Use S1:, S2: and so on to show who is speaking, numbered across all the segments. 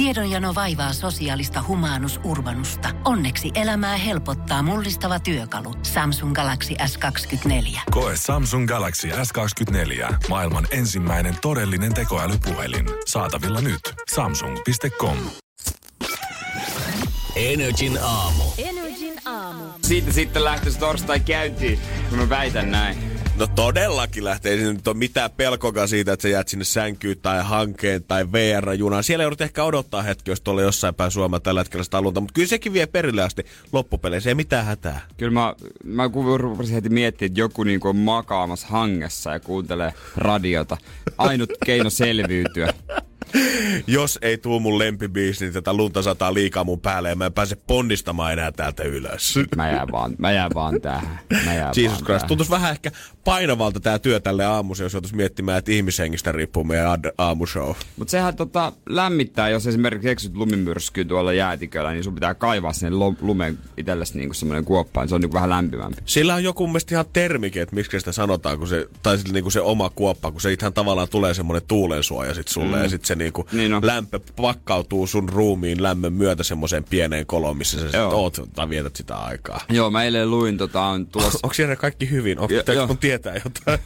S1: Tiedonjano vaivaa sosiaalista humanus urbanusta. Onneksi elämää helpottaa mullistava työkalu. Samsung Galaxy S24.
S2: Koe Samsung Galaxy S24. Maailman ensimmäinen todellinen tekoälypuhelin. Saatavilla nyt. Samsung.com.
S3: Energin aamu.
S4: Energin aamu.
S5: Siitä sitten lähtisi torstai käyntiin, mä väitän näin.
S6: No todellakin lähtee. Ei nyt ole mitään pelkoa siitä, että sä jäät sinne sänkyyn tai hankeen tai VR-junaan. Siellä joudut ehkä odottaa hetki, jos tuolla jossain päin Suomea tällä hetkellä sitä lunta. Mutta kyllä sekin vie perille asti loppupeleissä. Ei mitään hätää.
S5: Kyllä mä, mä kun rupesin heti miettimään, että joku niinku on makaamassa hangessa ja kuuntelee radiota. Ainut keino selviytyä.
S6: Jos ei tuu mun lempibiisi, niin tätä lunta sataa liikaa mun päälle ja mä en pääse ponnistamaan enää täältä ylös.
S5: Mä jään vaan, mä jään vaan tähän. Mä jään
S6: Jesus Christ.
S5: tähän.
S6: Tuntuisi vähän ehkä painavalta tää työ tälle aamussa, jos joutuisi miettimään, että ihmishengistä riippuu meidän ad- aamushow.
S5: Mut sehän tota, lämmittää, jos esimerkiksi eksyt lumimyrskyyn tuolla jäätiköllä, niin sun pitää kaivaa lo- lumen itsellesi niinku semmoinen kuoppa, niin se on niinku vähän lämpimämpi.
S6: Sillä on joku mielestä ihan termikin, että miksi sitä sanotaan, kun se, tai sillä niinku se oma kuoppa, kun se ithän tavallaan tulee semmoinen tuulensuoja sit sulle, mm. ja sit se niinku
S5: Niin on.
S6: lämpö pakkautuu sun ruumiin lämmön myötä semmoiseen pieneen koloon, missä sä sit oot tai vietät sitä aikaa.
S5: Joo, mä eilen luin, tota, on tulossa,
S6: Onko siellä kaikki hyvin? Onko
S5: Jo-
S6: tietää jotain?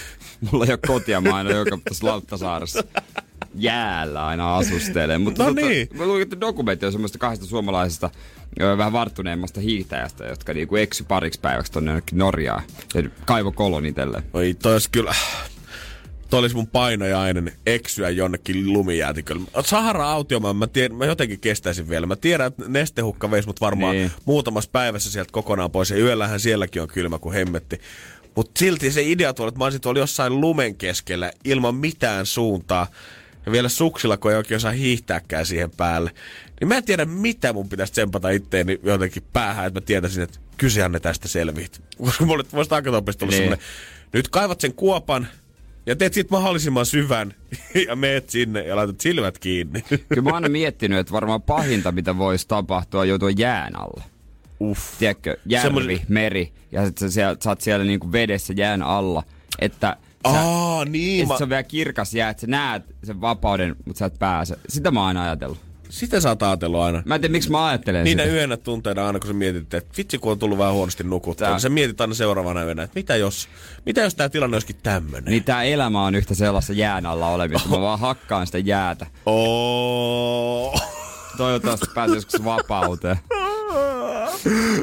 S5: mulla ei ole kotia, mä aina joka tässä Lauttasaaressa jäällä aina asustelee. Mutta
S6: No
S5: tota,
S6: niin.
S5: Mä luin, että dokumentti on semmoista kahdesta suomalaisesta vähän varttuneemmasta hiihtäjästä, jotka niinku eksy pariksi päiväksi tonne jonnekin Norjaan. Ja kaivo tälle.
S6: Oi, toi olisi kyllä... Toi olisi mun painajainen eksyä jonnekin lumijäätikölle. Sahara-autiomaa, mä, tiedän, mä jotenkin kestäisin vielä. Mä tiedän, että nestehukka veisi mut varmaan
S5: Niin.
S6: niin. muutamassa päivässä sieltä kokonaan pois. Ja yöllähän sielläkin on kylmä kuin hemmetti. Mutta silti se idea tuolla, että mä olisin tuolla jossain lumen keskellä ilman mitään suuntaa. Ja vielä suksilla, kun ei oikein osaa hiihtääkään siihen päälle. Niin mä en tiedä, mitä mun pitäisi tsempata itteeni jotenkin päähän, että mä tietäisin, että kysehän ne tästä selviit. Koska mulle voisi aika nopeasti olla
S5: Niin.
S6: semmoinen, nyt kaivat sen kuopan, ja teet siitä mahdollisimman syvän ja meet sinne ja laitat silmät kiinni.
S5: Kyllä mä oon aina miettinyt, että varmaan pahinta, mitä voisi tapahtua, joutua jään alle.
S6: Uff.
S5: Tiedätkö, järvi,
S6: Semmoinen-
S5: meri, ja sit sä, siellä, sä oot siellä niinku vedessä jään alla, että sä,
S6: Aa, niin.
S5: ja
S6: Mä,
S5: se on vielä kirkas jää, että sä näet sen vapauden, mutta sä et pääse. Sitä mä oon aina ajatellut.
S6: sitä sä oot ajatellut aina.
S5: Mä en tiedä, miksi mä ajattelen
S6: Niinä
S5: sitä.
S6: yönä tunteina aina, kun sä mietit, että vitsi kun on tullut vähän huonosti nukuttua, niin sä mietit aina seuraavana yönä, että mitä jos, mitä jos tää tilanne olisikin tämmönen.
S5: Niin tää elämä on yhtä sellaista jään alla olemista. Mä vaan hakkaan sitä jäätä.
S6: Oh.
S5: Toivottavasti pääsee joskus vapauteen.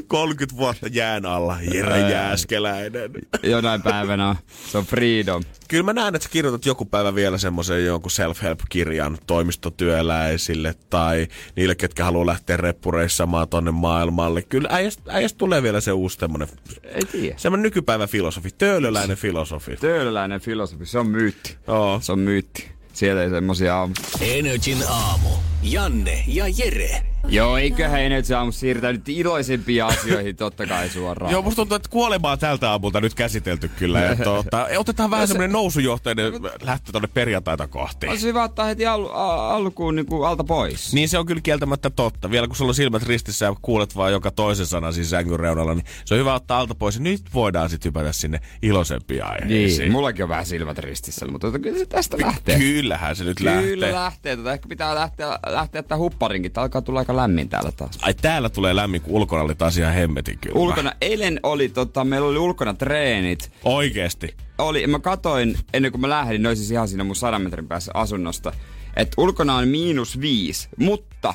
S6: 30 vuotta jään alla, Jere
S5: Ää.
S6: Jääskeläinen.
S5: Jonain päivänä on- se on freedom.
S6: Kyllä mä näen, että sä kirjoitat joku päivä vielä semmoisen jonkun self-help-kirjan toimistotyöläisille tai niille, ketkä haluaa lähteä reppureissamaan tonne maailmalle. Kyllä äijästä, äijästä tulee vielä se uusi semmoinen,
S5: Ei tiedä.
S6: semmoinen nykypäivän filosofi, töölöläinen filosofi.
S5: Töölöläinen filosofi, se on myytti.
S6: Joo.
S5: Se on myytti. Siellä ei semmosia aamu.
S3: Energin aamu. Janne ja Jere.
S5: Joo, eiköhän ei nyt aamu siirtää nyt iloisempiin asioihin totta kai suoraan.
S6: Joo, musta tuntuu, että kuolemaa tältä aamulta nyt käsitelty kyllä. Ja tuota, otetaan vähän semmoinen nousujohteinen lähtö tonne perjantaita kohti.
S5: Olisi hyvä ottaa heti al- a- alkuun niin kuin alta pois.
S6: Niin se on kyllä kieltämättä totta. Vielä kun sulla on silmät ristissä ja kuulet vaan joka toisen sanan siinä sängyn reunalla, niin se on hyvä ottaa alta pois. Ja nyt voidaan sitten hypätä sinne iloisempiin aiheisiin.
S5: Niin, mullakin on vähän silmät ristissä, mutta tota, kyllä se tästä lähtee.
S6: Kyllähän se nyt
S5: Kyllä
S6: lähtee.
S5: lähtee. Tota, ehkä pitää lähteä, lähteä että hupparinkin. Tää alkaa tulla aika lämmin täällä taas.
S6: Ai täällä tulee lämmin, kun ulkona oli taas ihan hemmetin kylmä.
S5: Ulkona, eilen oli, tota, meillä oli ulkona treenit.
S6: Oikeesti.
S5: Oli, mä katoin, ennen kuin mä lähdin, noin siis ihan siinä mun sadan metrin päässä asunnosta, että ulkona on miinus viisi, mutta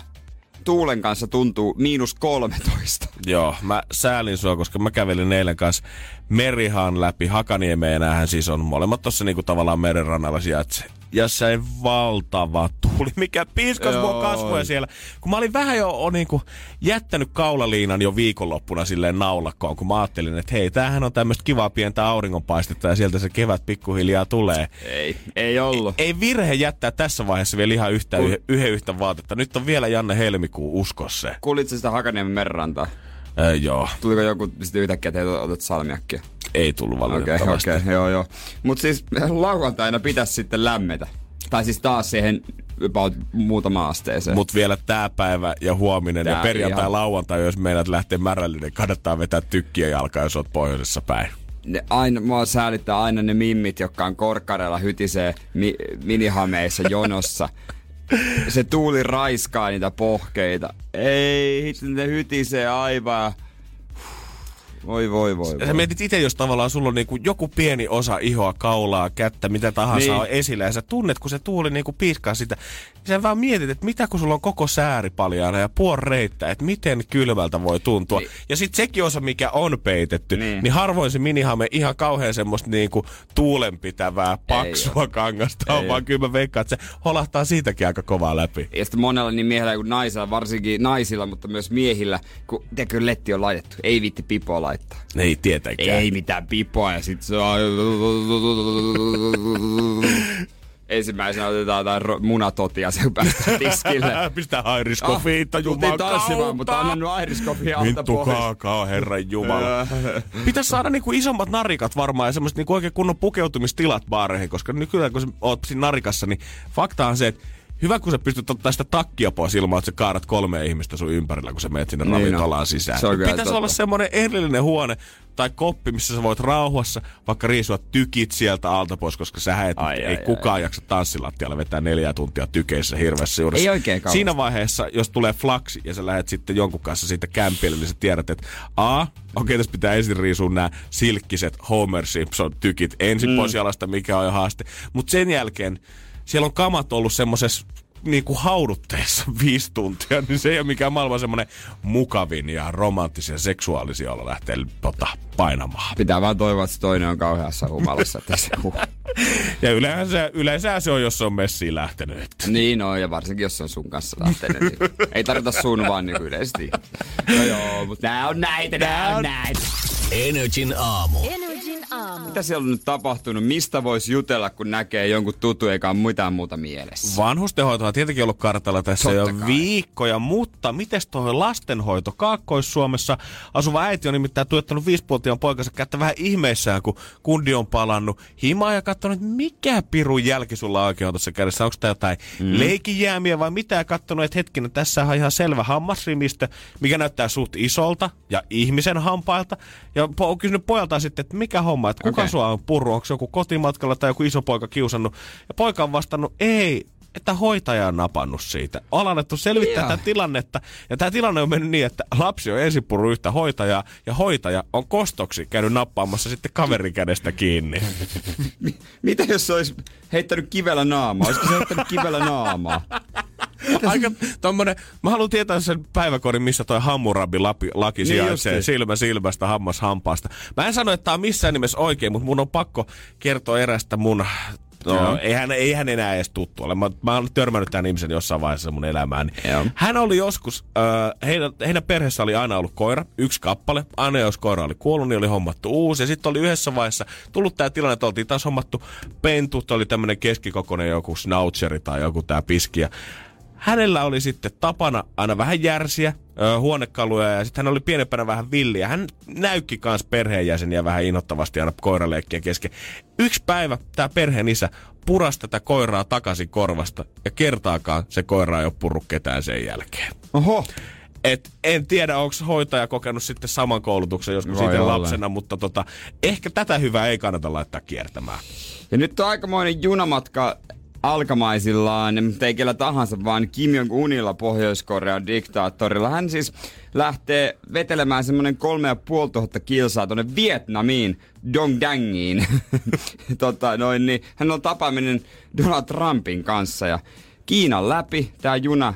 S5: tuulen kanssa tuntuu miinus 13.
S6: Joo, mä säälin sua, koska mä kävelin eilen kanssa Merihan läpi Hakaniemeen ja näähän siis on molemmat tossa niinku tavallaan merenrannalla sijaitse. Ja se valtava tuuli, mikä piskas mua
S5: Joo.
S6: kasvoja siellä. Kun mä olin vähän jo o, niinku, jättänyt kaulaliinan jo viikonloppuna silleen naulakkoon, kun mä ajattelin, että hei, tämähän on tämmöistä kivaa pientä auringonpaistetta ja sieltä se kevät pikkuhiljaa tulee.
S5: Ei, ei ollut.
S6: Ei virhe jättää tässä vaiheessa vielä ihan yhtä,
S5: Kun-
S6: yhden, yhden yhtä vaatetta. Nyt on vielä Janne helmikuu, usko se.
S5: Kuulitko sitä Hakaniemen merenrantaa?
S6: Äh, joo,
S5: Tuliko joku sitten yhtäkkiä, että otat salmiakkia?
S6: Ei tullut
S5: Okei,
S6: valitettavasti.
S5: okei, joo, joo. Mutta siis lauantaina pitäisi sitten lämmetä. Tai siis taas siihen about muutama asteeseen.
S6: Mutta vielä tää päivä ja huominen
S5: Tää
S6: ja perjantai
S5: ihan-
S6: lauantai, jos meidät lähtee märällinen, kannattaa vetää tykkiä jalkaa, jos oot pohjoisessa päin.
S5: ne aina, mua säälittää aina ne mimmit, jotka on korkkareilla hytisee mi, minihameissa jonossa. se tuuli raiskaa niitä pohkeita. Ei, hitsi, ne hytisee aivan. Voi voi voi.
S6: Sä
S5: voi.
S6: mietit itse, jos tavallaan sulla on niinku joku pieni osa ihoa, kaulaa, kättä, mitä tahansa
S5: Niin.
S6: on esillä ja sä tunnet, kun se tuuli niinku piiskaa sitä. Sä vaan mietit, että mitä kun sulla on koko sääri paljaana ja puon reittä, että miten kylmältä voi tuntua.
S5: Niin.
S6: Ja sit sekin osa, mikä on peitetty,
S5: Niin.
S6: niin, harvoin se minihame ihan kauhean semmoista niinku tuulenpitävää, paksua kangasta on,
S5: Ei
S6: vaan kyllä mä veikkaan, että se holahtaa siitäkin aika kovaa läpi.
S5: Ja sitten monella niin miehellä kuin naisella, varsinkin naisilla, mutta myös miehillä, kun tekö letti on laitettu. Ei vitti pipoa laittaa.
S6: Ei tietenkään.
S5: Ei mitään pipoa ja sit se on... Ensimmäisenä otetaan jotain ro- munatotia sen päästä tiskille.
S6: Pistää hairiskofiitta,
S5: Ah, tultiin tanssimaan, mutta anna nyt airiskofia alta
S6: Vittu
S5: pois.
S6: kaakaa, herran jumala. Pitäisi saada niinku isommat narikat varmaan ja semmoiset niinku oikein kunnon pukeutumistilat baareihin, koska nykyään kun sä oot siinä narikassa, niin fakta on se, että Hyvä, kun sä pystyt ottaa sitä takkia pois ilman, että sä kaadat kolme ihmistä sun ympärillä, kun sä menet sinne
S5: Niin
S6: ravintolaan
S5: on.
S6: sisään.
S5: Se on kyllä
S6: Pitäisi
S5: totta.
S6: olla semmoinen erillinen huone tai koppi, missä sä voit rauhassa vaikka riisua tykit sieltä alta pois, koska sä et,
S5: Ai,
S6: ei
S5: ai,
S6: kukaan jaksa tanssilattialla vetää neljä tuntia tykeissä hirveässä juuressa.
S5: Ei oikein.
S6: Siinä vaiheessa, jos tulee flaksi ja sä lähdet sitten jonkun kanssa siitä kämpille, niin sä tiedät, että A, okei, tässä pitää ensin riisua nämä silkkiset Homer Simpson tykit ensin mm. pois jalasta, mikä on jo haaste. Mutta sen jälkeen siellä on kamat ollut semmosessa niin kuin haudutteessa viisi tuntia, niin se ei ole mikään maailman semmoinen mukavin ja romanttisia ja seksuaalisia olla lähteä tota, painamaan.
S5: Pitää vaan toivoa, että se toinen on kauheassa humalassa, se.
S6: Ja yleensä, yleensä se on, jos se on messiin lähtenyt.
S5: Niin on, ja varsinkin jos se on sun kanssa lähtenyt. Niin ei tarvita sun vaan niin yleisesti. No joo, mutta nää on näitä, nää on näitä.
S3: Energin aamu.
S4: Energin aamu.
S5: Mitä siellä on nyt tapahtunut? Mistä voisi jutella, kun näkee jonkun tutu eikä ole mitään muuta mielessä?
S6: Vanhustenhoito on tietenkin ollut kartalla tässä
S5: Totta
S6: jo
S5: kai.
S6: viikkoja, mutta miten toi lastenhoito Kaakkois-Suomessa? Asuva äiti on nimittäin tuottanut viisivuotiaan poikansa kättä vähän ihmeissään, kun kundi on palannut himaan ja katsonut, että mikä pirun jälki sulla oikein on tuossa kädessä. Onko tämä jotain mm. leikijäämiä vai mitä? Ja katsonut, että hetkinen, tässä on ihan selvä hammasrimistö, mikä näyttää suht isolta ja ihmisen hampailta. Ja po- on kysynyt pojaltaan sitten, että mikä homma, että kuka okay. sua on purru, onko joku kotimatkalla tai joku iso poika kiusannut. Ja poika on vastannut, ei, että hoitaja on napannut siitä. On alettu selvittää
S5: Joo.
S6: tätä tilannetta. Ja tämä tilanne on mennyt niin, että lapsi on ensin purru yhtä hoitajaa, ja hoitaja on kostoksi käynyt nappaamassa sitten kaverin kädestä kiinni.
S5: Mitä jos se olisi heittänyt kivellä naamaa? Olisiko se heittänyt kivellä naamaa?
S6: Aika tommonen, mä haluan tietää sen päiväkodin, missä toi Hammurabi lapi, laki
S5: Niin
S6: sijaitsee. Silmä silmästä, hammas hampaasta. Mä en sano, että tää on missään nimessä oikein, mutta mun on pakko kertoa erästä mun No,
S5: Joo.
S6: eihän, eihän enää edes tuttu ole. Mä, mä oon törmännyt tämän ihmisen jossain vaiheessa mun elämään.
S5: Joo.
S6: Hän oli joskus, äh, heidän, heidän perheessä oli aina ollut koira, yksi kappale. Aina jos koira oli kuollut, niin oli hommattu uusi. Ja sitten oli yhdessä vaiheessa tullut tämä tilanne, että oltiin taas hommattu pentu, oli tämmöinen keskikokoinen joku snaucheri tai joku tää piski. Hänellä oli sitten tapana aina vähän järsiä, ö, huonekaluja ja sitten hän oli pienempänä vähän villiä. Hän näykki kans perheenjäseniä vähän innoittavasti aina koiraleikkien kesken. Yksi päivä tämä perheen isä puras tätä koiraa takaisin korvasta ja kertaakaan se koira ei ole purru ketään sen jälkeen.
S5: Oho.
S6: Et en tiedä, onko hoitaja kokenut sitten saman koulutuksen joskus
S5: Voi
S6: itse lapsena, mutta tota, ehkä tätä hyvää ei kannata laittaa kiertämään.
S5: Ja nyt on aikamoinen junamatka alkamaisillaan, ei kellä tahansa, vaan Kim Jong-unilla Pohjois-Korean diktaattorilla. Hän siis lähtee vetelemään semmoinen kolme ja puoli tuhatta kilsaa tuonne Vietnamiin, Dongdangiin. tota, noin, niin, hän on tapaaminen Donald Trumpin kanssa ja Kiinan läpi tämä juna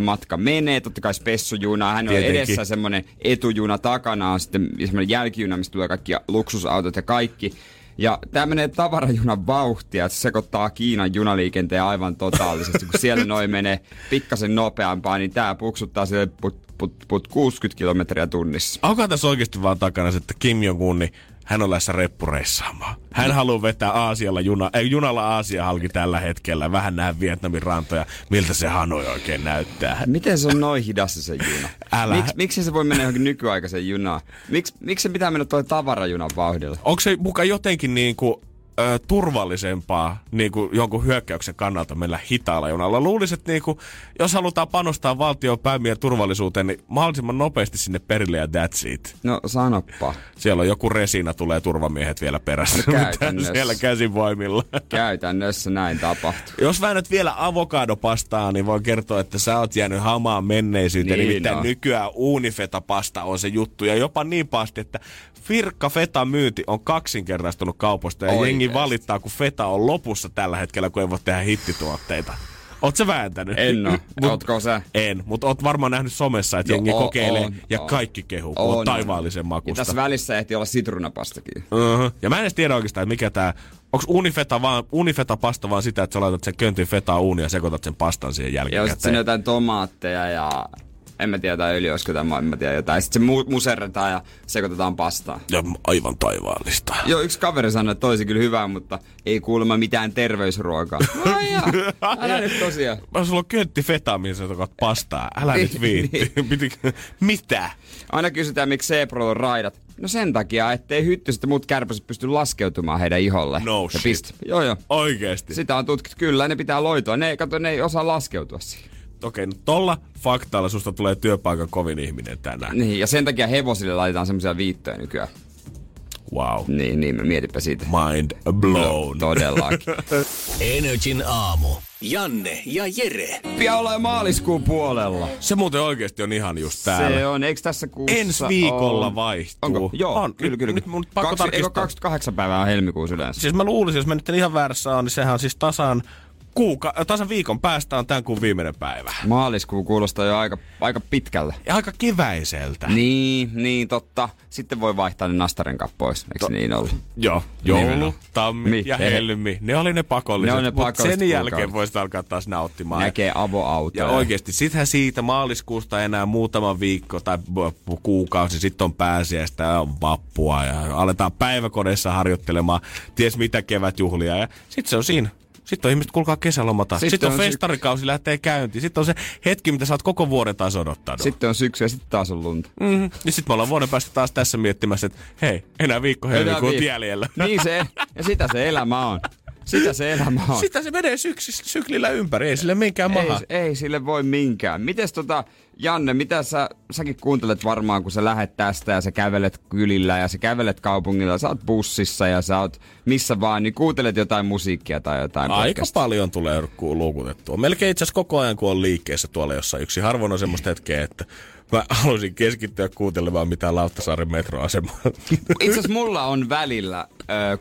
S5: matka menee, totta kai spessujuna, hän on
S6: Tietenkin.
S5: edessä semmoinen etujuna, takana on sitten semmoinen jälkijuna, mistä tulee kaikki luksusautot ja kaikki. Ja tämä menee tavarajunan vauhtia, että se sekoittaa Kiinan junaliikenteen aivan totaalisesti. Kun siellä noin menee pikkasen nopeampaa, niin tämä puksuttaa sille put, put, put 60 kilometriä tunnissa.
S6: Onko tässä oikeasti vaan takana että Kim Jong-un, niin hän on lässä reppureissaamaan. Hän haluaa vetää Aasialla juna, ei, junalla Aasia halki tällä hetkellä. Vähän nähdä Vietnamin rantoja, miltä se Hanoi oikein näyttää.
S5: Miten se on noin hidas se juna?
S6: Älä.
S5: Miks, miksi se voi mennä johonkin nykyaikaiseen junaan? Miks, miksi se pitää mennä toi tavarajunan vauhdilla?
S6: Onko se muka jotenkin niin kuin ö, turvallisempaa niin kuin jonkun hyökkäyksen kannalta mennä hitaalla junalla. Luulisin, että niin kuin, jos halutaan panostaa valtion päämien turvallisuuteen, niin mahdollisimman nopeasti sinne perille ja that's it.
S5: No sanoppa.
S6: Siellä on joku resina, tulee turvamiehet vielä perässä.
S5: No, käytännössä.
S6: siellä käsivoimilla.
S5: Käytännössä näin tapahtuu.
S6: Jos väännät vielä avokadopastaa, niin voin kertoa, että sä oot jäänyt hamaan menneisyyteen.
S5: Niin
S6: Nimittäin
S5: on.
S6: nykyään uunifeta-pasta on se juttu. Ja jopa niin pasti, että Firkka feta myynti on kaksinkertaistunut kaupoista. Ja
S5: Oikeesti?
S6: jengi valittaa, kun feta on lopussa tällä hetkellä, kun ei voi tehdä hittituotteita. Oot sä vääntänyt?
S5: En oo.
S6: Mut-
S5: Ootko sä?
S6: En, mutta oot varmaan nähnyt somessa, että jengi
S5: on,
S6: kokeilee
S5: on,
S6: ja
S5: on.
S6: kaikki kehuu, kun on,
S5: On.
S6: taivaallisen
S5: Ja
S6: makusta.
S5: tässä välissä ehti olla sitruunapastakin.
S6: Uh-huh. Ja mä en edes tiedä oikeastaan, että mikä tää... Onks unifeta, vaan, unifeta pasta vaan sitä, että sä laitat sen köntin fetaa uunia ja sekoitat sen pastan siihen
S5: Ja sitten jotain tomaatteja ja en mä tiedä, jotain olisiko jotain, en mä tiedä jotain. Sitten se mu- muserretaan ja sekoitetaan pastaan.
S6: Ja aivan taivaallista.
S5: Joo, yksi kaveri sanoi, että toisi kyllä hyvää, mutta ei kuulemma mitään terveysruokaa. Ai jaa, älä nyt tosiaan.
S6: Mä sulla on köntti fetaa, mihin sä pastaa. Älä nyt viitti. Piti... Mitä?
S5: Aina kysytään, miksi Seprolla on raidat. No sen takia, ettei hyttyset ja muut kärpäset pysty laskeutumaan heidän iholle.
S6: No shit.
S5: pist. Joo, joo.
S6: Oikeesti?
S5: Sitä on tutkittu. Kyllä, ne pitää loitua. Ne, kato, ne ei osaa laskeutua siihen.
S6: Okei, no tolla faktalla susta tulee työpaikan kovin ihminen tänään.
S5: Niin, ja sen takia hevosille laitetaan semmoisia viittoja nykyään.
S6: Wow.
S5: Niin, niin, me mietipä siitä.
S6: Mind blown.
S5: Todellakin.
S3: Energin aamu. Janne ja Jere.
S5: Pian ollaan maaliskuun puolella.
S6: Se muuten oikeesti on ihan just täällä.
S5: Se on, eikö tässä kuussa
S6: Ensi viikolla
S5: on-
S6: vaihtuu.
S5: Onko? Joo,
S6: On.
S5: kyllä, kyllä.
S6: nyt mun pakko
S5: Kaksi,
S6: tarkistaa.
S5: 28 päivää on helmikuussa yleensä.
S6: Siis mä luulisin, jos mä nyt en ihan väärässä on, niin sehän on siis tasan, kuuka- tasan viikon päästä on tämän kuun viimeinen päivä.
S5: Maaliskuu kuulostaa jo aika, aika pitkälle.
S6: Ja aika keväiseltä.
S5: Niin, niin totta. Sitten voi vaihtaa ne Nastaren pois, eikö se niin ollut?
S6: Joo, joulu,
S5: Nimenomaan.
S6: tammi
S5: Mi-
S6: ja
S5: he-
S6: helmi. Ne oli ne pakolliset.
S5: Ne oli ne pakolliset
S6: sen jälkeen
S5: kuukaudet.
S6: voisit alkaa taas nauttimaan.
S5: Näkee avoautoja.
S6: Ja oikeesti, sittenhän siitä maaliskuusta enää muutama viikko tai kuukausi, sitten on pääsiäistä ja on vappua ja aletaan päiväkodeissa harjoittelemaan ties mitä kevätjuhlia ja sitten se on siinä. Sitten on ihmiset, kuulkaa kesälomata. Sitten,
S5: Sitten
S6: on,
S5: on
S6: festarikausi lähtee käyntiin. Sitten on se hetki, mitä sä oot koko vuoden taas odottanut.
S5: Sitten on syksy ja sitten taas on lunta.
S6: Mm-hmm. Ja sitten me ollaan vuoden päästä taas tässä miettimässä, että hei, enää viikko helmikuut
S5: Enää
S6: jäljellä.
S5: Niin se, ja sitä se elämä on. Sitä se elämä on.
S6: Sitä se menee syks- syklillä ympäri, ei sille minkään maha.
S5: Ei, ei sille voi minkään. Mites tota, Janne, mitä sä, säkin kuuntelet varmaan, kun sä lähet tästä ja sä kävelet kylillä ja sä kävelet kaupungilla, sä oot bussissa ja sä oot missä vaan, niin kuuntelet jotain musiikkia tai jotain
S6: Aika
S5: podcastia.
S6: paljon tulee ku- luukutettua. Melkein itse asiassa koko ajan, kun on liikkeessä tuolla jossain yksi. Harvoin on semmoista hetkeä, että mä haluaisin keskittyä kuuntelemaan mitään Lauttasaaren metroasemaa.
S5: Itse asiassa mulla on välillä,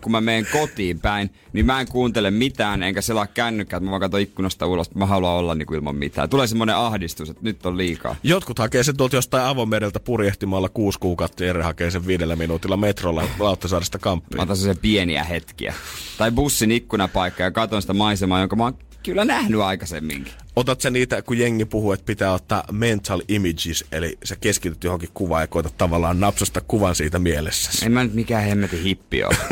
S5: kun mä menen kotiin päin, niin mä en kuuntele mitään, enkä selaa kännykkää, että mä vaan katson ikkunasta ulos, mä haluan olla niin kuin ilman mitään. Tulee semmoinen ahdistus, että nyt on liikaa.
S6: Jotkut hakee sen tuolta jostain avomereltä purjehtimalla kuusi kuukautta, Jere hakee sen viidellä minuutilla metrolla Lauttasaaresta
S5: Mä
S6: kamppiin.
S5: otan se pieniä hetkiä. Tai bussin ikkunapaikka ja katon sitä maisemaa, jonka mä oon kyllä nähnyt aikaisemminkin.
S6: Otat sä niitä, kun jengi puhuu, että pitää ottaa mental images, eli sä keskityt johonkin kuvaan ja koetat tavallaan napsasta kuvan siitä mielessä.
S5: En mä nyt mikään hemmetin hippi ole.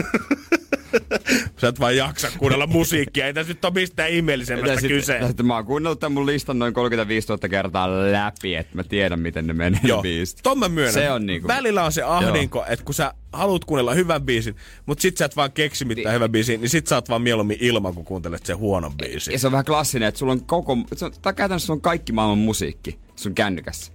S6: Sä et vaan jaksa kuunnella musiikkia, ei tässä nyt ole mistään ihmeellisemmästä kyse.
S5: Sitten mä oon kuunnellut tämän mun listan noin 35 000 kertaa läpi, että mä tiedän miten ne menee
S6: Joo,
S5: biisit.
S6: ton mä myönnän.
S5: Se on niinku...
S6: Välillä on se ahdinko, että kun sä haluat kuunnella hyvän biisin, mutta sit sä et vaan keksi mitään
S5: Niin.
S6: hyvän biisin, niin sit sä oot vaan mieluummin ilman, kun kuuntelet sen huonon biisin.
S5: Ja se on vähän klassinen, että sulla on koko... Se on, tai käytännössä on kaikki maailman musiikki sun kännykässä.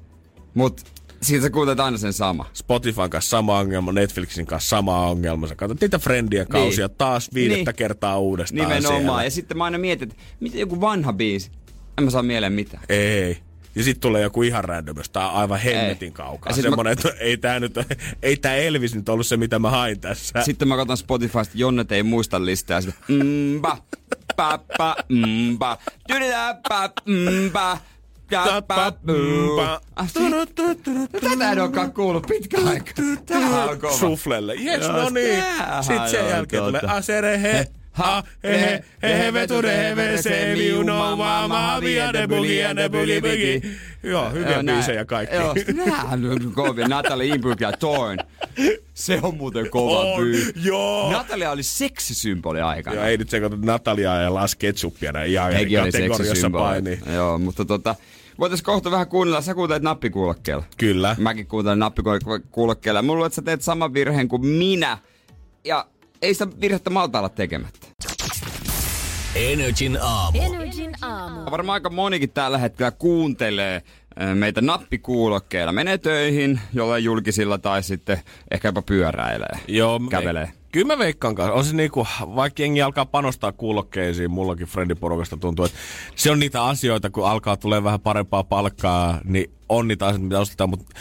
S5: Mut siitä sä kuuntelet aina sen sama.
S6: Spotifyn kanssa sama ongelma, Netflixin kanssa sama ongelma. Sä katsot niitä Friendien kausia
S5: Niin.
S6: taas viidettä
S5: Niin.
S6: kertaa uudestaan
S5: Nimenomaan.
S6: siellä.
S5: Ja sitten mä aina mietin, että miten joku vanha biisi. En mä saa mieleen mitään.
S6: Ei. Ja sitten tulee joku ihan random, josta on aivan hemmetin
S5: Ei.
S6: kaukaa.
S5: Ja sit
S6: Semmonen, että ei tää nyt, ei tää Elvis nyt ollut se, mitä mä hain tässä.
S5: Sitten mä katson Spotifysta, Jonnet ei muista listaa. Sitten, mba, pa, pa, mba, tydidä, pa, mba, Tätä en olekaan kuullut pitkä aika. Tää on kova.
S6: Suflelle.
S5: Joo,
S6: no niin. Sitten sen jälkeen tulee asere he. Ha, he, he, he, he, vetu, de, he, ve, se, liu, no, ma, ma, via, de, bugia, de, bugi, bugi. Joo, hyviä
S5: näin.
S6: biisejä kaikki.
S5: Joo, näähän on kovia. Natalie Imbruglia ja Torn. Se on muuten kova
S6: On,
S5: byy.
S6: joo.
S5: Natalia oli seksisymboli aikana.
S6: Joo, ei nyt sekoita Nataliaa ja Las Ketchupia näin ihan eri kategoriassa paini.
S5: Joo, mutta tota, voitais kohta vähän kuunnella. Sä kuuntelet nappikuulokkeella.
S6: Kyllä.
S5: Mäkin kuuntelen nappikuulokkeella. Mulla luulen, että sä teet saman virheen kuin minä. Ja ei sitä virhettä malta olla tekemättä.
S3: Energin aamu.
S4: Energin aamu.
S5: Varmaan aika monikin tällä hetkellä kuuntelee ö, meitä nappikuulokkeilla. Menee töihin jollain julkisilla tai sitten ehkä jopa pyöräilee.
S6: Joo, me-
S5: Kävelee.
S6: Kyllä mä veikkaan kanssa. On se niinku, vaikka jengi alkaa panostaa kuulokkeisiin, mullakin friendiporukasta tuntuu, että se on niitä asioita, kun alkaa tulee vähän parempaa palkkaa, niin on niitä asioita, mitä ostetaan, mutta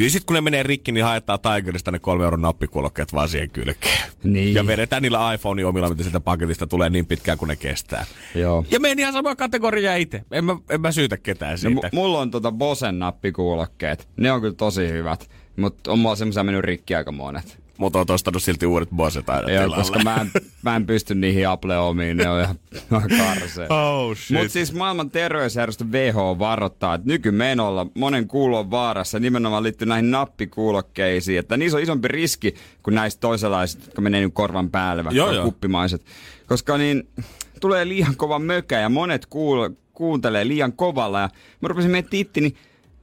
S6: kyllä sit kun ne menee rikki, niin haetaan Tigerista ne kolme euron nappikuulokkeet vaan siihen kylkeen.
S5: Niin.
S6: Ja vedetään niillä iPhone omilla, mitä sieltä paketista tulee niin pitkään kuin ne kestää.
S5: Joo.
S6: Ja meni ihan sama kategoria itse. En mä, en mä syytä ketään
S5: No,
S6: siitä.
S5: mu- mulla on tota Bosen nappikuulokkeet. Ne on kyllä tosi hyvät. Mutta on mulla semmoisia mennyt rikki aika monet.
S6: Mutta oot ostanut silti uudet Bose aina
S5: Joo,
S6: tilalle.
S5: koska mä en, mä en pysty niihin Apple omiin, ne on ihan, karsee.
S6: Oh shit.
S5: Mutta siis maailman terveysjärjestö WHO varoittaa, että nykymenolla monen kuulo on vaarassa nimenomaan liittyy näihin nappikuulokkeisiin, että niissä on isompi riski kuin näistä toisenlaiset, jotka menee nyt korvan päälle, vaikka
S6: Joo, joo.
S5: kuppimaiset. Koska niin tulee liian kova mökä ja monet kuul- kuuntelee liian kovalla ja mä rupesin miettimään itti, niin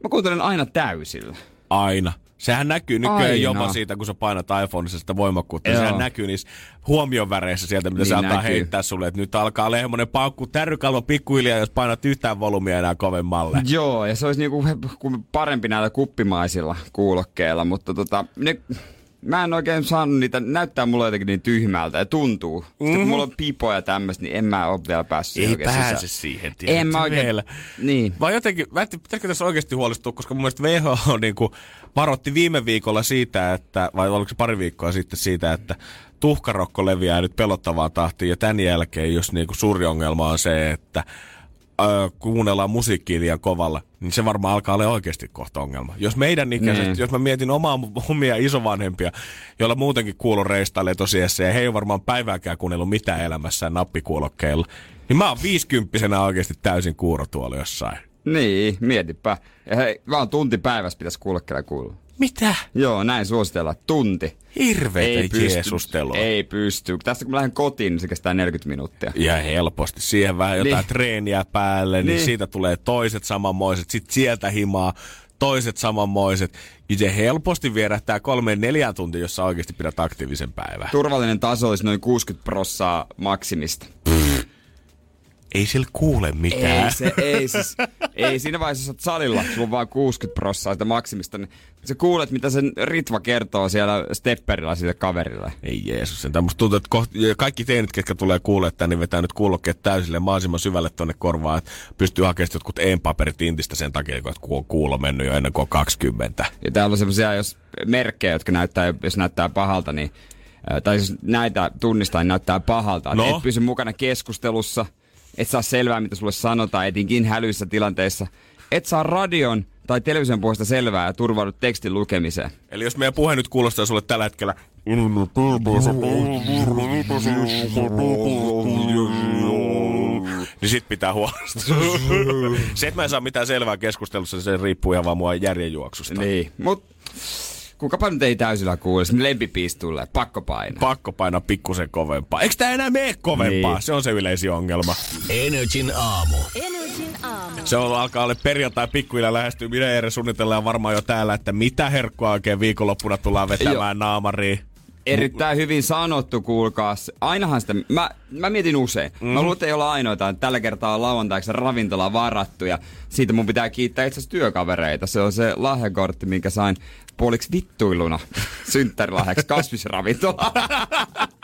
S5: mä kuuntelen aina täysillä.
S6: Aina. Sehän näkyy nykyään
S5: Aina.
S6: jopa siitä, kun sä painat iPhoneissa sitä voimakkuutta.
S5: Joo.
S6: Sehän näkyy niissä huomioväreissä sieltä, mitä
S5: Niin
S6: se
S5: näkyy.
S6: heittää sulle. Että nyt alkaa olla semmoinen paukku tärrykalvo pikkuhiljaa, jos painat yhtään volumia enää kovemmalle.
S5: Joo, ja se olisi niinku ku- parempi näillä kuppimaisilla kuulokkeilla, mutta tota, ne, mä en oikein saanut niitä, näyttää mulle jotenkin niin tyhmältä ja tuntuu. Mm-hmm. Sitten kun mulla on pipoja ja tämmöistä, niin en mä ole vielä päässyt
S6: Ei
S5: oikein
S6: pääse
S5: sisään.
S6: siihen,
S5: En
S6: tiedätkö,
S5: mä oikein,
S6: vielä.
S5: niin.
S6: Vai jotenkin, mä en tiedä, pitäisikö tässä oikeasti huolestua, koska mun mielestä WHO niin kuin varoitti viime viikolla siitä, että, vai oliko se pari viikkoa sitten siitä, että tuhkarokko leviää nyt pelottavaa tahtiin, ja tämän jälkeen, jos niin kuin suuri ongelma on se, että ö, kuunnellaan musiikkia liian kovalla, niin se varmaan alkaa olla oikeasti kohta ongelma. Jos meidän ikäiset,
S5: Niin.
S6: jos mä mietin omaa, omia isovanhempia, joilla muutenkin kuuluu reistailee tosiassa, ja he ei ole varmaan päivääkään kuunnellut mitään elämässään nappikuulokkeilla, niin mä oon viisikymppisenä oikeasti täysin kuurotuoli jossain.
S5: Niin, mietipä. Hei, vaan tunti päivässä pitäisi kuulokkeilla kuulla.
S6: Mitä?
S5: Joo, näin suositellaan. Tunti.
S6: Hirveitä jeesustelua.
S5: Ei pysty. Tästä kun mä lähden kotiin, niin se kestää 40 minuuttia.
S6: Ja helposti. Siihen vähän jotain
S5: Niin.
S6: treeniä päälle, niin.
S5: Niin.
S6: siitä tulee toiset samanmoiset. Sitten sieltä himaa toiset samanmoiset. Niin se helposti vierähtää kolmeen neljään tuntia, jos sä oikeasti pidät aktiivisen päivän.
S5: Turvallinen taso olisi noin 60 prossaa maksimista.
S6: Ei sillä kuule mitään.
S5: Ei se, ei siis, ei siinä vaiheessa, jos oot salilla, sulla on vaan 60 prossaa sitä maksimista, niin sä kuulet, mitä sen Ritva kertoo siellä stepperillä sille kaverille.
S6: Ei Jeesus, sen musta tuntuu, että kohti, kaikki teinit, ketkä tulee kuulee tämän, niin vetää nyt kuulokkeet täysille mahdollisimman syvälle tonne korvaan, että pystyy hakemaan jotkut e-paperit intistä sen takia, kun ku- kuulo on mennyt jo ennen kuin on 20.
S5: Ja täällä on semmosia, jos merkkejä, jotka näyttää, jos näyttää pahalta, niin tai jos näitä tunnistaa, niin näyttää pahalta.
S6: No.
S5: Et pysy mukana keskustelussa, et saa selvää, mitä sulle sanotaan, etinkin hälyissä tilanteissa. Et saa radion tai television puolesta selvää ja turvaudu tekstin lukemiseen.
S6: Eli jos meidän puhe nyt kuulostaa sulle tällä hetkellä... Niin sit pitää huolestua. Se, että mä en saa mitään selvää keskustelussa, se riippuu ihan vaan mua järjenjuoksusta.
S5: Niin, mut kukapa nyt ei täysillä kuule, niin lempipiis tulee, pakko painaa.
S6: Pakko painaa pikkusen kovempaa. Eikö tää enää mene kovempaa?
S5: Niin.
S6: Se on se yleisin ongelma.
S3: Energin aamu.
S4: Energin aamu.
S6: Se on, alkaa olla perjantai pikkuhiljaa lähestyy. Minä ja Jere suunnitellaan varmaan jo täällä, että mitä herkkua oikein viikonloppuna tullaan vetämään naamariin.
S5: Erittäin hyvin sanottu, kuulkaas. Ainahan sitä, mä, mä mietin usein. Mm. Mä luulen, että ei olla ainoita. että Tällä kertaa on lauantaiksi ravintola varattu ja siitä mun pitää kiittää itse asiassa työkavereita. Se on se lahjakortti, minkä sain puoliksi vittuiluna synttärilahjaksi kasvisravintola.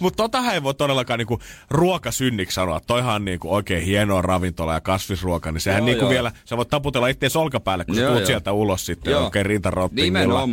S6: Mutta totahan ei voi todellakaan niinku ruokasynniksi sanoa. Toihan on niinku oikein hienoa ravintola ja kasvisruoka, niin sehän
S5: Joo,
S6: niinku
S5: joo.
S6: vielä, sä voit taputella itseäsi olkapäälle, kun sä
S5: Joo,
S6: tuut
S5: joo.
S6: sieltä ulos sitten
S5: Joo.
S6: oikein rintarottingilla.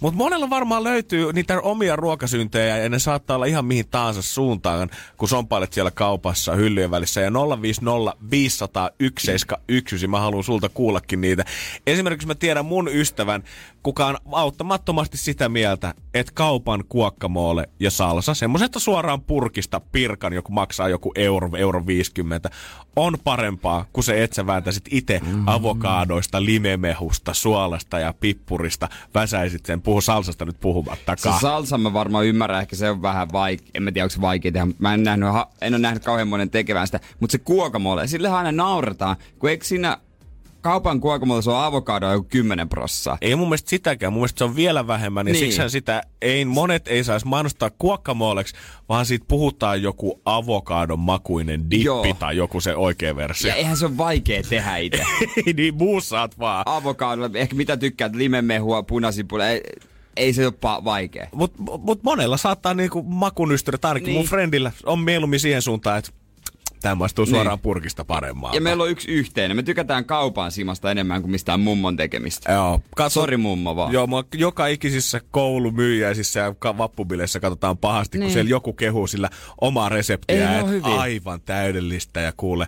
S6: Mutta monella varmaan löytyy niitä omia ruokasyntejä ja ne saattaa olla ihan mihin tahansa suuntaan, kun sompailet siellä kaupassa hyllyjen välissä. Ja 050 500 171, mä haluan sulta kuullakin niitä. Esimerkiksi mä tiedän mun ystävän, kuka on auttamattomasti sitä mieltä, että kaupan kuokkamoolle ja salsa, semmoisesta suoraan purkista pirkan, joku maksaa joku euro, euro 50, on parempaa kuin se, että sä vääntäisit itse avokaadoista, limemehusta, suolasta ja pippurista, väsäisit sen, puhu salsasta nyt
S5: Se
S6: puhumattakaan.
S5: salsa mä varmaan ymmärrän, ehkä se on vähän vaikea, en mä tiedä onko se vaikea tehdä, mutta mä en, nähnyt, en ole nähnyt kauhean monen tekevän sitä, mutta se kuokamolle, sillehän aina nauretaan, kun eikö siinä kaupan kuokamolla se on avokado joku 10 prossaa.
S6: Ei mun mielestä sitäkään, mun mielestä se on vielä vähemmän, ja
S5: Niin.
S6: niin. siksihän sitä ei, monet ei saisi mainostaa kuokkamooleksi, vaan siitä puhutaan joku avokadon makuinen dippi
S5: Joo.
S6: tai joku se oikea versio.
S5: Ja eihän se ole vaikea tehdä itse.
S6: Ei niin muussaat vaan.
S5: Avokado, ehkä mitä tykkäät, limemehua, punasipula, ei, ei se ole pa- vaikea.
S6: Mutta mut monella saattaa niinku makunystyrä, ainakin
S5: Niin.
S6: mun friendillä on mieluummin siihen suuntaan, että tämä maistuu suoraan
S5: Niin.
S6: purkista paremmalta.
S5: Ja meillä on yksi yhteinen. Me tykätään kaupan simasta enemmän kuin mistään mummon tekemistä.
S6: Joo, katso,
S5: Sori mummo vaan.
S6: Joo, mua joka ikisissä koulumyyjäisissä ja vappubileissä katsotaan pahasti, niin. kun siellä joku kehuu sillä omaa reseptiä,
S5: Ei
S6: aivan täydellistä ja kuule,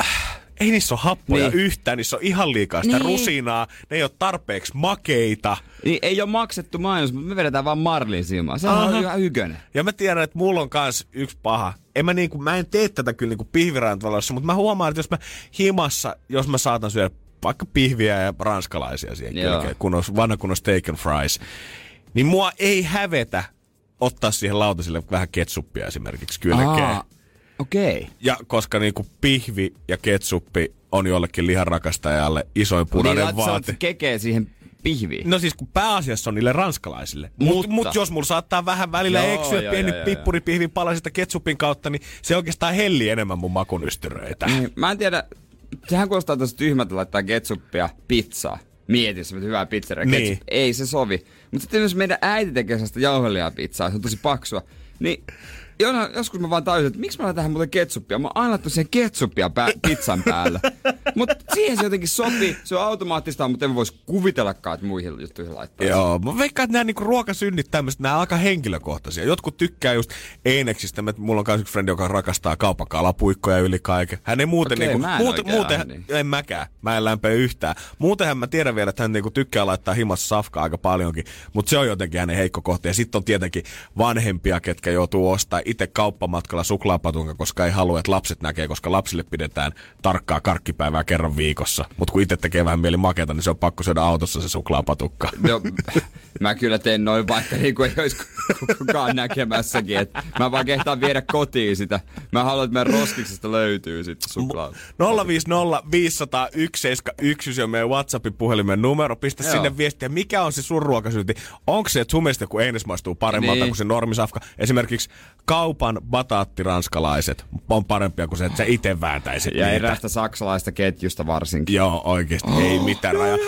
S6: äh, ei niissä ole happoja
S5: Niin.
S6: yhtään, niissä on ihan liikaa sitä
S5: Niin.
S6: rusinaa, ne ei ole tarpeeksi makeita.
S5: Niin ei ole maksettu mainos, mutta me vedetään vaan Marlin simaa. Se on ihan hykönen.
S6: Ja mä tiedän, että mulla on kans yksi paha. En mä, niinku, mä en tee tätä kyllä niinku pihvirantalossa, mutta mä huomaan, että jos mä himassa, jos mä saatan syödä vaikka pihviä ja ranskalaisia siihen kylkeen, kun on vanha kunnon steak and fries, niin mua ei hävetä ottaa siihen lautasille vähän ketsuppia esimerkiksi kylkeen.
S5: Aa, Okei. Okay.
S6: Ja koska niinku pihvi ja ketsuppi on jollekin lihanrakastajalle isoin
S5: Niin
S6: punainen
S5: laitat
S6: vaate.
S5: kekee siihen pihviin.
S6: No siis kun pääasiassa on niille ranskalaisille. Mutta
S5: Mutta-
S6: mut jos mulla saattaa vähän välillä
S5: Joo,
S6: eksyä
S5: joo,
S6: pieni
S5: joo,
S6: pippuripihvin palasista ketsupin kautta, niin se oikeastaan helli enemmän mun makunystyröitä.
S5: Niin, Mä en tiedä, sehän kuulostaa tosi tyhmältä laittaa ketsuppia pizzaa. Mieti, se hyvää pizzeria.
S6: Niin.
S5: Ketsup, ei se sovi. Mutta sitten jos meidän äiti tekee sellaista jauhelihaa pizzaa, se on tosi paksua, niin jona- joskus mä vaan tajusin, että miksi mä laitan tähän muuten ketsuppia. Mä oon aina laittanut siihen ketsuppia pää, pizzan päällä. Mutta siihen se jotenkin sopii. Se on automaattista, mutta en vois kuvitellakaan, että muihin juttuihin laittaa.
S6: Joo, mä veikkaan, että nämä niinku ruokasynnit tämmöiset, nämä aika henkilökohtaisia. Jotkut tykkää just Eineksistä. Mulla on myös yksi frendi, joka rakastaa kaupan kalapuikkoja yli kaiken. Hän ei muuten
S5: Okei,
S6: niinku,
S5: mä en
S6: muuten, muuten,
S5: ahdi.
S6: en mäkään. Mä en lämpöä yhtään. Muutenhan mä tiedän vielä, että hän niinku tykkää laittaa himassa safkaa aika paljonkin. Mutta se on jotenkin hänen heikko kohta. Ja sitten on tietenkin vanhempia, ketkä joutuu ostaa itse kauppamatkalla suklaapatunka, koska ei halua, että lapset näkee, koska lapsille pidetään tarkkaa karkkipäivää kerran viikossa. Mutta kun itse tekee vähän mieli maketa, niin se on pakko syödä autossa se suklaapatukka.
S5: No, mä kyllä teen noin, vaikka niin kuin ei olisi kukaan näkemässäkin. Et mä vaan kehtaan viedä kotiin sitä. Mä haluan, että meidän roskiksesta löytyy sitten suklaa.
S6: 050 501 on meidän WhatsAppin puhelimen numero. Pistä
S5: Joo.
S6: sinne viestiä, mikä on se sun ruokasyynti. Onko se, että sun mielestä kun Eines maistuu paremmalta
S5: Niin.
S6: kuin se normisafka? Esimerkiksi kaupan bataattiranskalaiset on parempia kuin se, että sä itse vääntäisit
S5: Ja
S6: niitä.
S5: erästä saksalaista ketjusta varsinkin.
S6: Joo, oikeesti. Oh, ei mitään rajaa.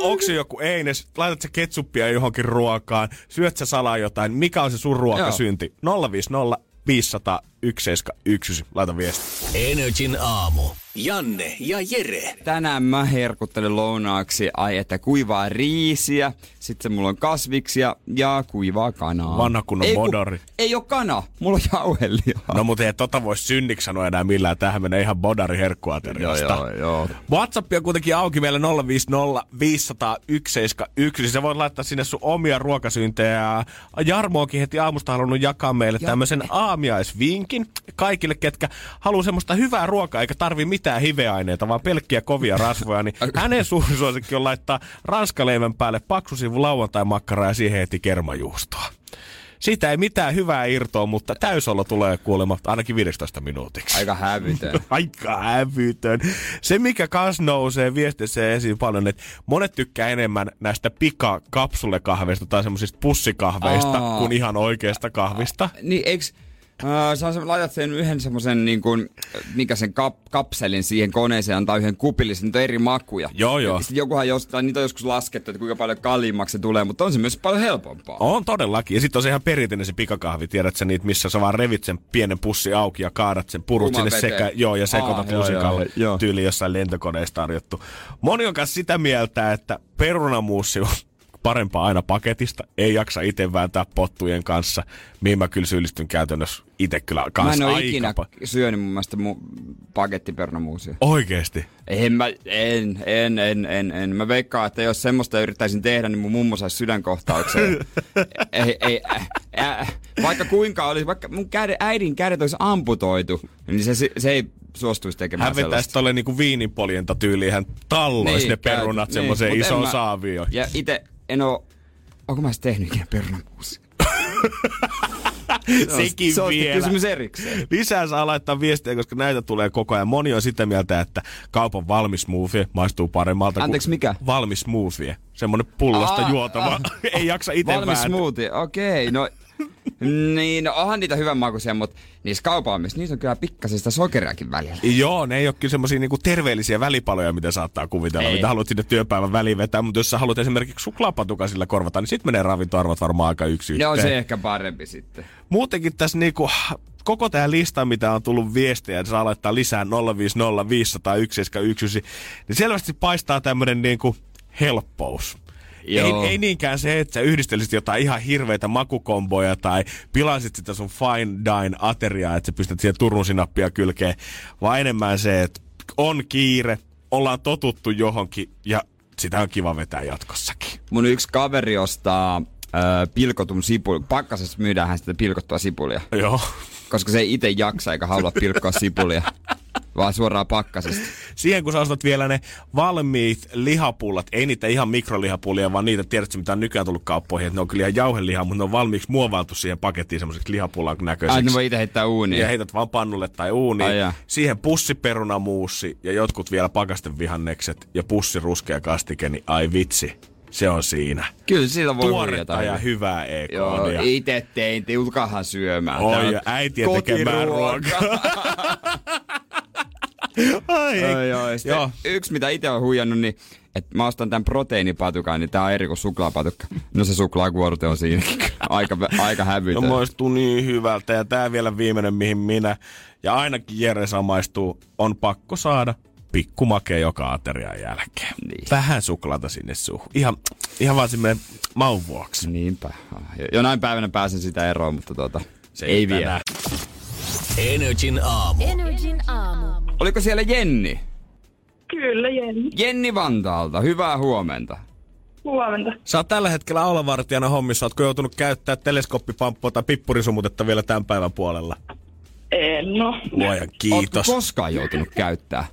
S6: Onko se joku Eines? Laitat sä ketsuppia johonkin ruokaan? Syöt sä salaa jotain? Mikä on se sun ruokasynti? 050 500 171. Laita viesti.
S3: Energin aamu. Janne ja Jere.
S5: Tänään mä herkuttelen lounaaksi, ai että kuivaa riisiä, sitten mulla on kasviksia ja kuivaa kanaa.
S6: Vanha kunnon
S5: ei, ku-
S6: bodari.
S5: Ei oo kana, mulla on jauhelihaa.
S6: No mutta ei tota voi synniksi sanoa enää millään. Tähän menee ihan bodari herkkuateriasta.
S5: joo, joo.
S6: WhatsApp on kuitenkin auki meillä 050 500 171. Sä voit laittaa sinne sun omia ruokasyntejä. Ja Jarmo onkin heti aamusta halunnut jakaa meille tämmöisen aamiaisvinkin kaikille, ketkä haluaa semmoista hyvää ruokaa, eikä tarvi mitään hiveaineita, vaan pelkkiä kovia rasvoja. Niin hänen suosikki on laittaa ranskaleivän päälle paksu sivu lauantai-makkaraa ja siihen heti kermajuustoa. Siitä ei mitään hyvää irtoa, mutta täysolo tulee kuulemma ainakin 15 minuutiksi.
S5: Aika hävytön.
S6: Aika hävytön. Se, mikä kans nousee viestissä esiin paljon, että monet tykkää enemmän näistä pikakapsulekahveista tai semmoisista pussikahveista
S5: Aa.
S6: kuin ihan oikeasta kahvista.
S5: niin eiks... Sä laitat sen yhden semmosen niin kuin, mikä sen kap, kapselin siihen koneeseen antaa yhden kupillisen, niitä on eri makuja.
S6: Joo, joo.
S5: Ja Sitten jokuhan jostain, niitä on joskus laskettu, että kuinka paljon kalliimmaksi se tulee, mutta on se myös paljon helpompaa.
S6: On todellakin. Ja sitten on se ihan perinteinen se pikakahvi. Tiedät sä niitä, missä sä vaan revit sen pienen pussi auki ja kaadat sen purut
S5: Kuumaan
S6: sinne
S5: veteen.
S6: sekä, joo, ja sekoitat
S5: Aa,
S6: lusikalle tyyli jossain lentokoneessa tarjottu. Moni on kanssa sitä mieltä, että perunamuussi on parempaa aina paketista. Ei jaksa itse vääntää pottujen kanssa. Mihin mä kyllä syyllistyn käytännössä itse kyllä
S5: Mä
S6: kanssa
S5: en ole ikinä
S6: pa-
S5: syönyt mun mielestä mu- pakettipernamuusia.
S6: Oikeesti.
S5: En mä, en, en, en, en, en. Mä veikkaan, että jos semmoista yrittäisin tehdä, niin mun mummo saisi sydänkohtauksen. ei, ei, äh, äh, vaikka kuinka olisi, vaikka mun käde, äidin kädet olisi amputoitu, niin se, se, se ei suostuisi tekemään
S6: Hän vetäisi
S5: sellaista.
S6: tolle niinku viininpoljenta tyyliin. Hän talloisi
S5: Niin,
S6: ne perunat
S5: niin,
S6: semmoiseen isoon
S5: mä-
S6: saavioon.
S5: Ja itse en oo, onko mä edes tehnyt ikinä pernamuusia?
S6: Sekin
S5: se on
S6: vielä.
S5: kysymys erikseen.
S6: Lisää saa laittaa viestiä, koska näitä tulee koko ajan. Moni on sitä mieltä, että kaupan valmis smoothie maistuu paremmalta
S5: Anteeksi,
S6: kuin
S5: mikä?
S6: valmis smoothie. Semmoinen pullosta
S5: Aa,
S6: juotava.
S5: aa.
S6: Ei jaksa itse
S5: Valmis
S6: vääntää.
S5: smoothie, okei. No, niin, no onhan niitä hyvänmakuisia, mutta niissä kaupaamissa, niissä on kyllä pikkasen sitä sokeriakin välillä.
S6: Joo, ne ei ole kyllä semmoisia niinku terveellisiä välipaloja, mitä saattaa kuvitella,
S5: Ei.
S6: mitä haluat sinne työpäivän väliin vetää. Mutta jos sä haluat esimerkiksi suklaapatukan sillä korvata, niin sitten menee ravintoarvot varmaan aika yksi yhteen.
S5: se ehkä parempi sitten.
S6: Muutenkin tässä niinku, koko tämä lista, mitä on tullut viestejä, että saa laittaa lisää 050 501 niin selvästi paistaa tämmöinen niinku helppous. Ei,
S5: Joo.
S6: ei niinkään se, että sä yhdistelisit jotain ihan hirveitä makukomboja tai pilasit sitä sun fine dine ateriaa, että sä pistät siihen Turun sinappia kylkeen, vaan enemmän se, että on kiire, ollaan totuttu johonkin ja sitä on kiva vetää jatkossakin.
S5: Mun yksi kaveri ostaa äh, pilkotun sipuli. Pakkasessa myydään sitä pilkottua sipulia.
S6: Joo.
S5: Koska se ei itse jaksa eikä halua pilkkoa sipulia. vaan suoraan pakkasesta.
S6: Siihen kun sä ostat vielä ne valmiit lihapullat, ei niitä ihan mikrolihapullia, vaan niitä tiedätkö, mitä on nykyään tullut kauppoihin, että ne on kyllä ihan jauhelihaa, mutta ne on valmiiksi muovailtu siihen pakettiin semmoiseksi lihapullan näköiseksi.
S5: Ai, ne voi itse heittää uuniin.
S6: ja heität vaan pannulle tai uuniin.
S5: Ai jaa.
S6: Siihen pussiperunamuussi ja jotkut vielä pakastevihannekset ja pussi ruskea kastike, niin ai vitsi, se on siinä.
S5: Kyllä siitä voi
S6: Tuoretta ja hyvää
S5: Joo,
S6: ekonia.
S5: itse tein, tulkahan syömään.
S6: Oi, ja äitien tekemää
S5: kotiruokaa.
S6: Ai,
S5: oi. Sitten
S6: Joo.
S5: Yksi, mitä itse on huijannut, niin että mä ostan tämän proteiinipatukan, niin tää on eri kuin suklaapatukka. No se suklaakuorte on siinäkin. aika, aika
S6: No
S5: hävytön.
S6: maistuu niin hyvältä ja tää vielä viimeinen mihin minä ja ainakin Jere saa maistuu, on pakko saada pikkumakea joka aterian jälkeen.
S5: Niin.
S6: Vähän suklaata sinne suuhun. Ihan, ihan vaan semmoinen maun vuoksi.
S5: Niinpä. Jo- Jonain päivänä pääsen sitä eroon, mutta tota, se ei, vielä.
S3: Energin aamu.
S4: Energin aamu.
S5: Oliko siellä Jenni?
S7: Kyllä, Jenni.
S5: Jenni Vantaalta, hyvää huomenta.
S7: Huomenta.
S6: Sä oot tällä hetkellä aulavartijana hommissa. Ootko joutunut käyttää teleskooppipamppua tai pippurisumutetta vielä tämän päivän puolella?
S7: En no.
S6: Luojan kiitos.
S5: Ootko koskaan joutunut käyttää?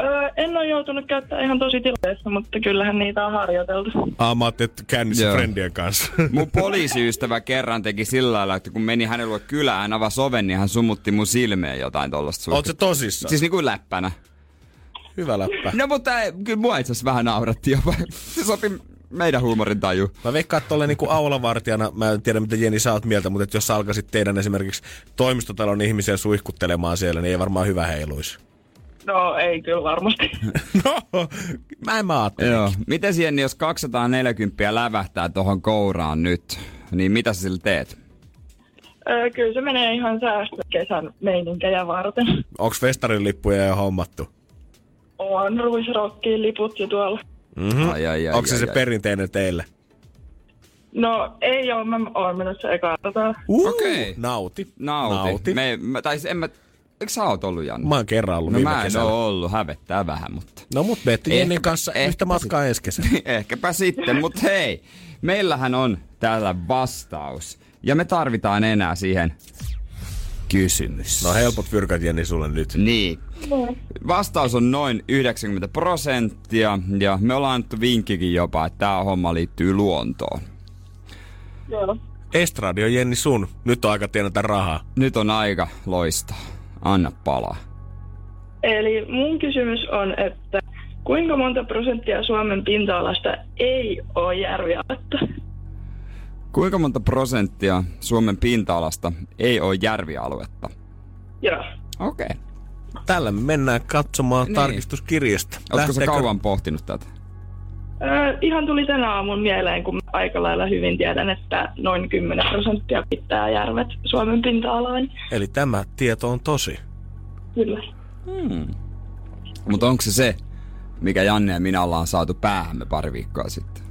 S7: Öö, en ole joutunut käyttämään ihan tosi tilanteessa, mutta kyllähän niitä on harjoiteltu.
S6: Ah, mä ajattelin, että kännissä
S5: Joo.
S6: friendien kanssa.
S5: Mun poliisiystävä kerran teki sillä lailla, että kun meni hänelle kylään, hän avasi oven, niin hän sumutti mun silmeen jotain tollasta
S6: Oot se tosissaan?
S5: Siis niinku läppänä.
S6: Hyvä läppä.
S5: No mutta eh, kyllä mua itse asiassa vähän nauratti jopa. Se sopi meidän huumorin taju.
S6: Mä veikkaan, että tolle niinku aulavartijana, mä en tiedä mitä Jeni sä oot mieltä, mutta että jos sä alkaisit teidän esimerkiksi toimistotalon ihmisiä suihkuttelemaan siellä, niin ei varmaan hyvä heiluisi.
S7: No ei kyllä varmasti.
S6: No, mä en mä.
S5: Joo. Miten Jenni, jos 240 lävähtää tohon kouraan nyt, niin mitä sä sillä teet?
S7: öö, kyllä se menee ihan säästökesän meininkejä varten.
S6: Onks festarin lippuja jo hommattu?
S7: On ruisrokkiin liput jo tuolla.
S6: Mm-hmm.
S5: Ai, ai, ai,
S6: Onko se
S5: ai,
S6: se
S5: ai.
S6: perinteinen teille?
S7: No ei oo, mä oon menossa ekaa tota.
S6: Uh,
S5: Okei.
S6: Nauti.
S5: Nauti.
S6: Nauti.
S5: Me, mä, tai siis en mä, eikö sä oot ollut Janne?
S6: Mä oon kerran ollut
S5: no
S6: viime
S5: mä en
S6: kesällä.
S5: oo ollut, hävettää vähän, mutta...
S6: No mut Betti Jennin
S5: Ehkäpä-
S6: kanssa yhtä
S5: ehkäpä
S6: matkaa ensi kesänä.
S5: Ehkäpä sitten, mutta hei, meillähän on täällä vastaus. Ja me tarvitaan enää siihen kysymys.
S6: No helpot fyrkat Jenni sulle nyt.
S5: Niin. Vastaus on noin 90 prosenttia ja me ollaan annettu vinkkikin jopa, että tämä homma liittyy luontoon.
S7: Joo.
S6: Estradio Jenni sun. Nyt on aika tienata rahaa.
S5: Nyt on aika loistaa. Anna palaa.
S7: Eli mun kysymys on, että kuinka monta prosenttia Suomen pinta-alasta ei ole järvialuetta?
S5: Kuinka monta prosenttia Suomen pinta-alasta ei ole järvialuetta?
S7: Joo.
S5: Okei. Okay.
S6: Tällä me mennään katsomaan
S5: Niin.
S6: tarkistuskirjasta.
S5: Oletko sä
S6: Lähteekö-
S5: kauan pohtinut tätä?
S7: Öö, ihan tuli tänä aamun mieleen, kun aika lailla hyvin tiedän, että noin 10 prosenttia pitää järvet Suomen pinta-alaan.
S6: Eli tämä tieto on tosi.
S7: Kyllä.
S5: Mutta onko se se, mikä Janne ja minä ollaan saatu päähämme pari viikkoa sitten?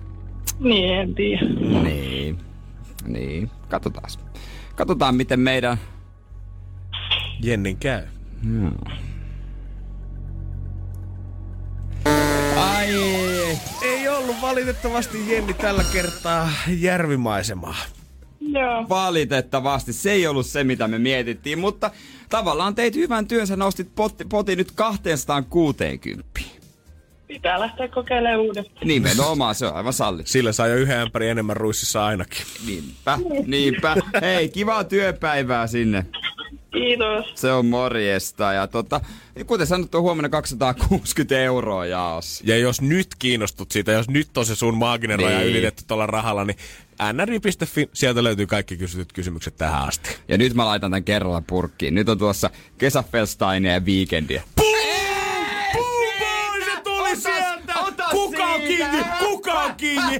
S7: Niin, en tiedä.
S5: Niin. Niin. Katsotaan. Katsotaan, miten meidän...
S6: Jennin käy.
S5: Ai!
S6: Ei ollut valitettavasti Jenni tällä kertaa järvimaisemaa.
S7: Joo.
S5: Valitettavasti se ei ollut se, mitä me mietittiin, mutta tavallaan teit hyvän työn, sä nostit potti, potin nyt 260.
S7: pitää lähteä kokeilemaan uudestaan.
S5: Nimenomaan, se on aivan salli.
S6: Sillä saa jo yhden ämpäri enemmän ruississa ainakin.
S5: Niinpä, niinpä. Hei, kivaa työpäivää sinne.
S7: Kiitos.
S5: Se on morjesta. Ja tota, kuten sanottu, huomenna 260 euroa jaos.
S6: Ja jos nyt kiinnostut siitä, jos nyt on se sun maaginen raja
S5: Niin.
S6: ylitetty tuolla rahalla, niin nri.fi, sieltä löytyy kaikki kysytyt kysymykset tähän asti.
S5: Ja nyt mä laitan tän kerralla purkkiin. Nyt on tuossa kesäfelstainia ja weekendia.
S6: se tuli sieltä!
S5: ota
S6: Kuka on kiinni? Kuka on kiinni?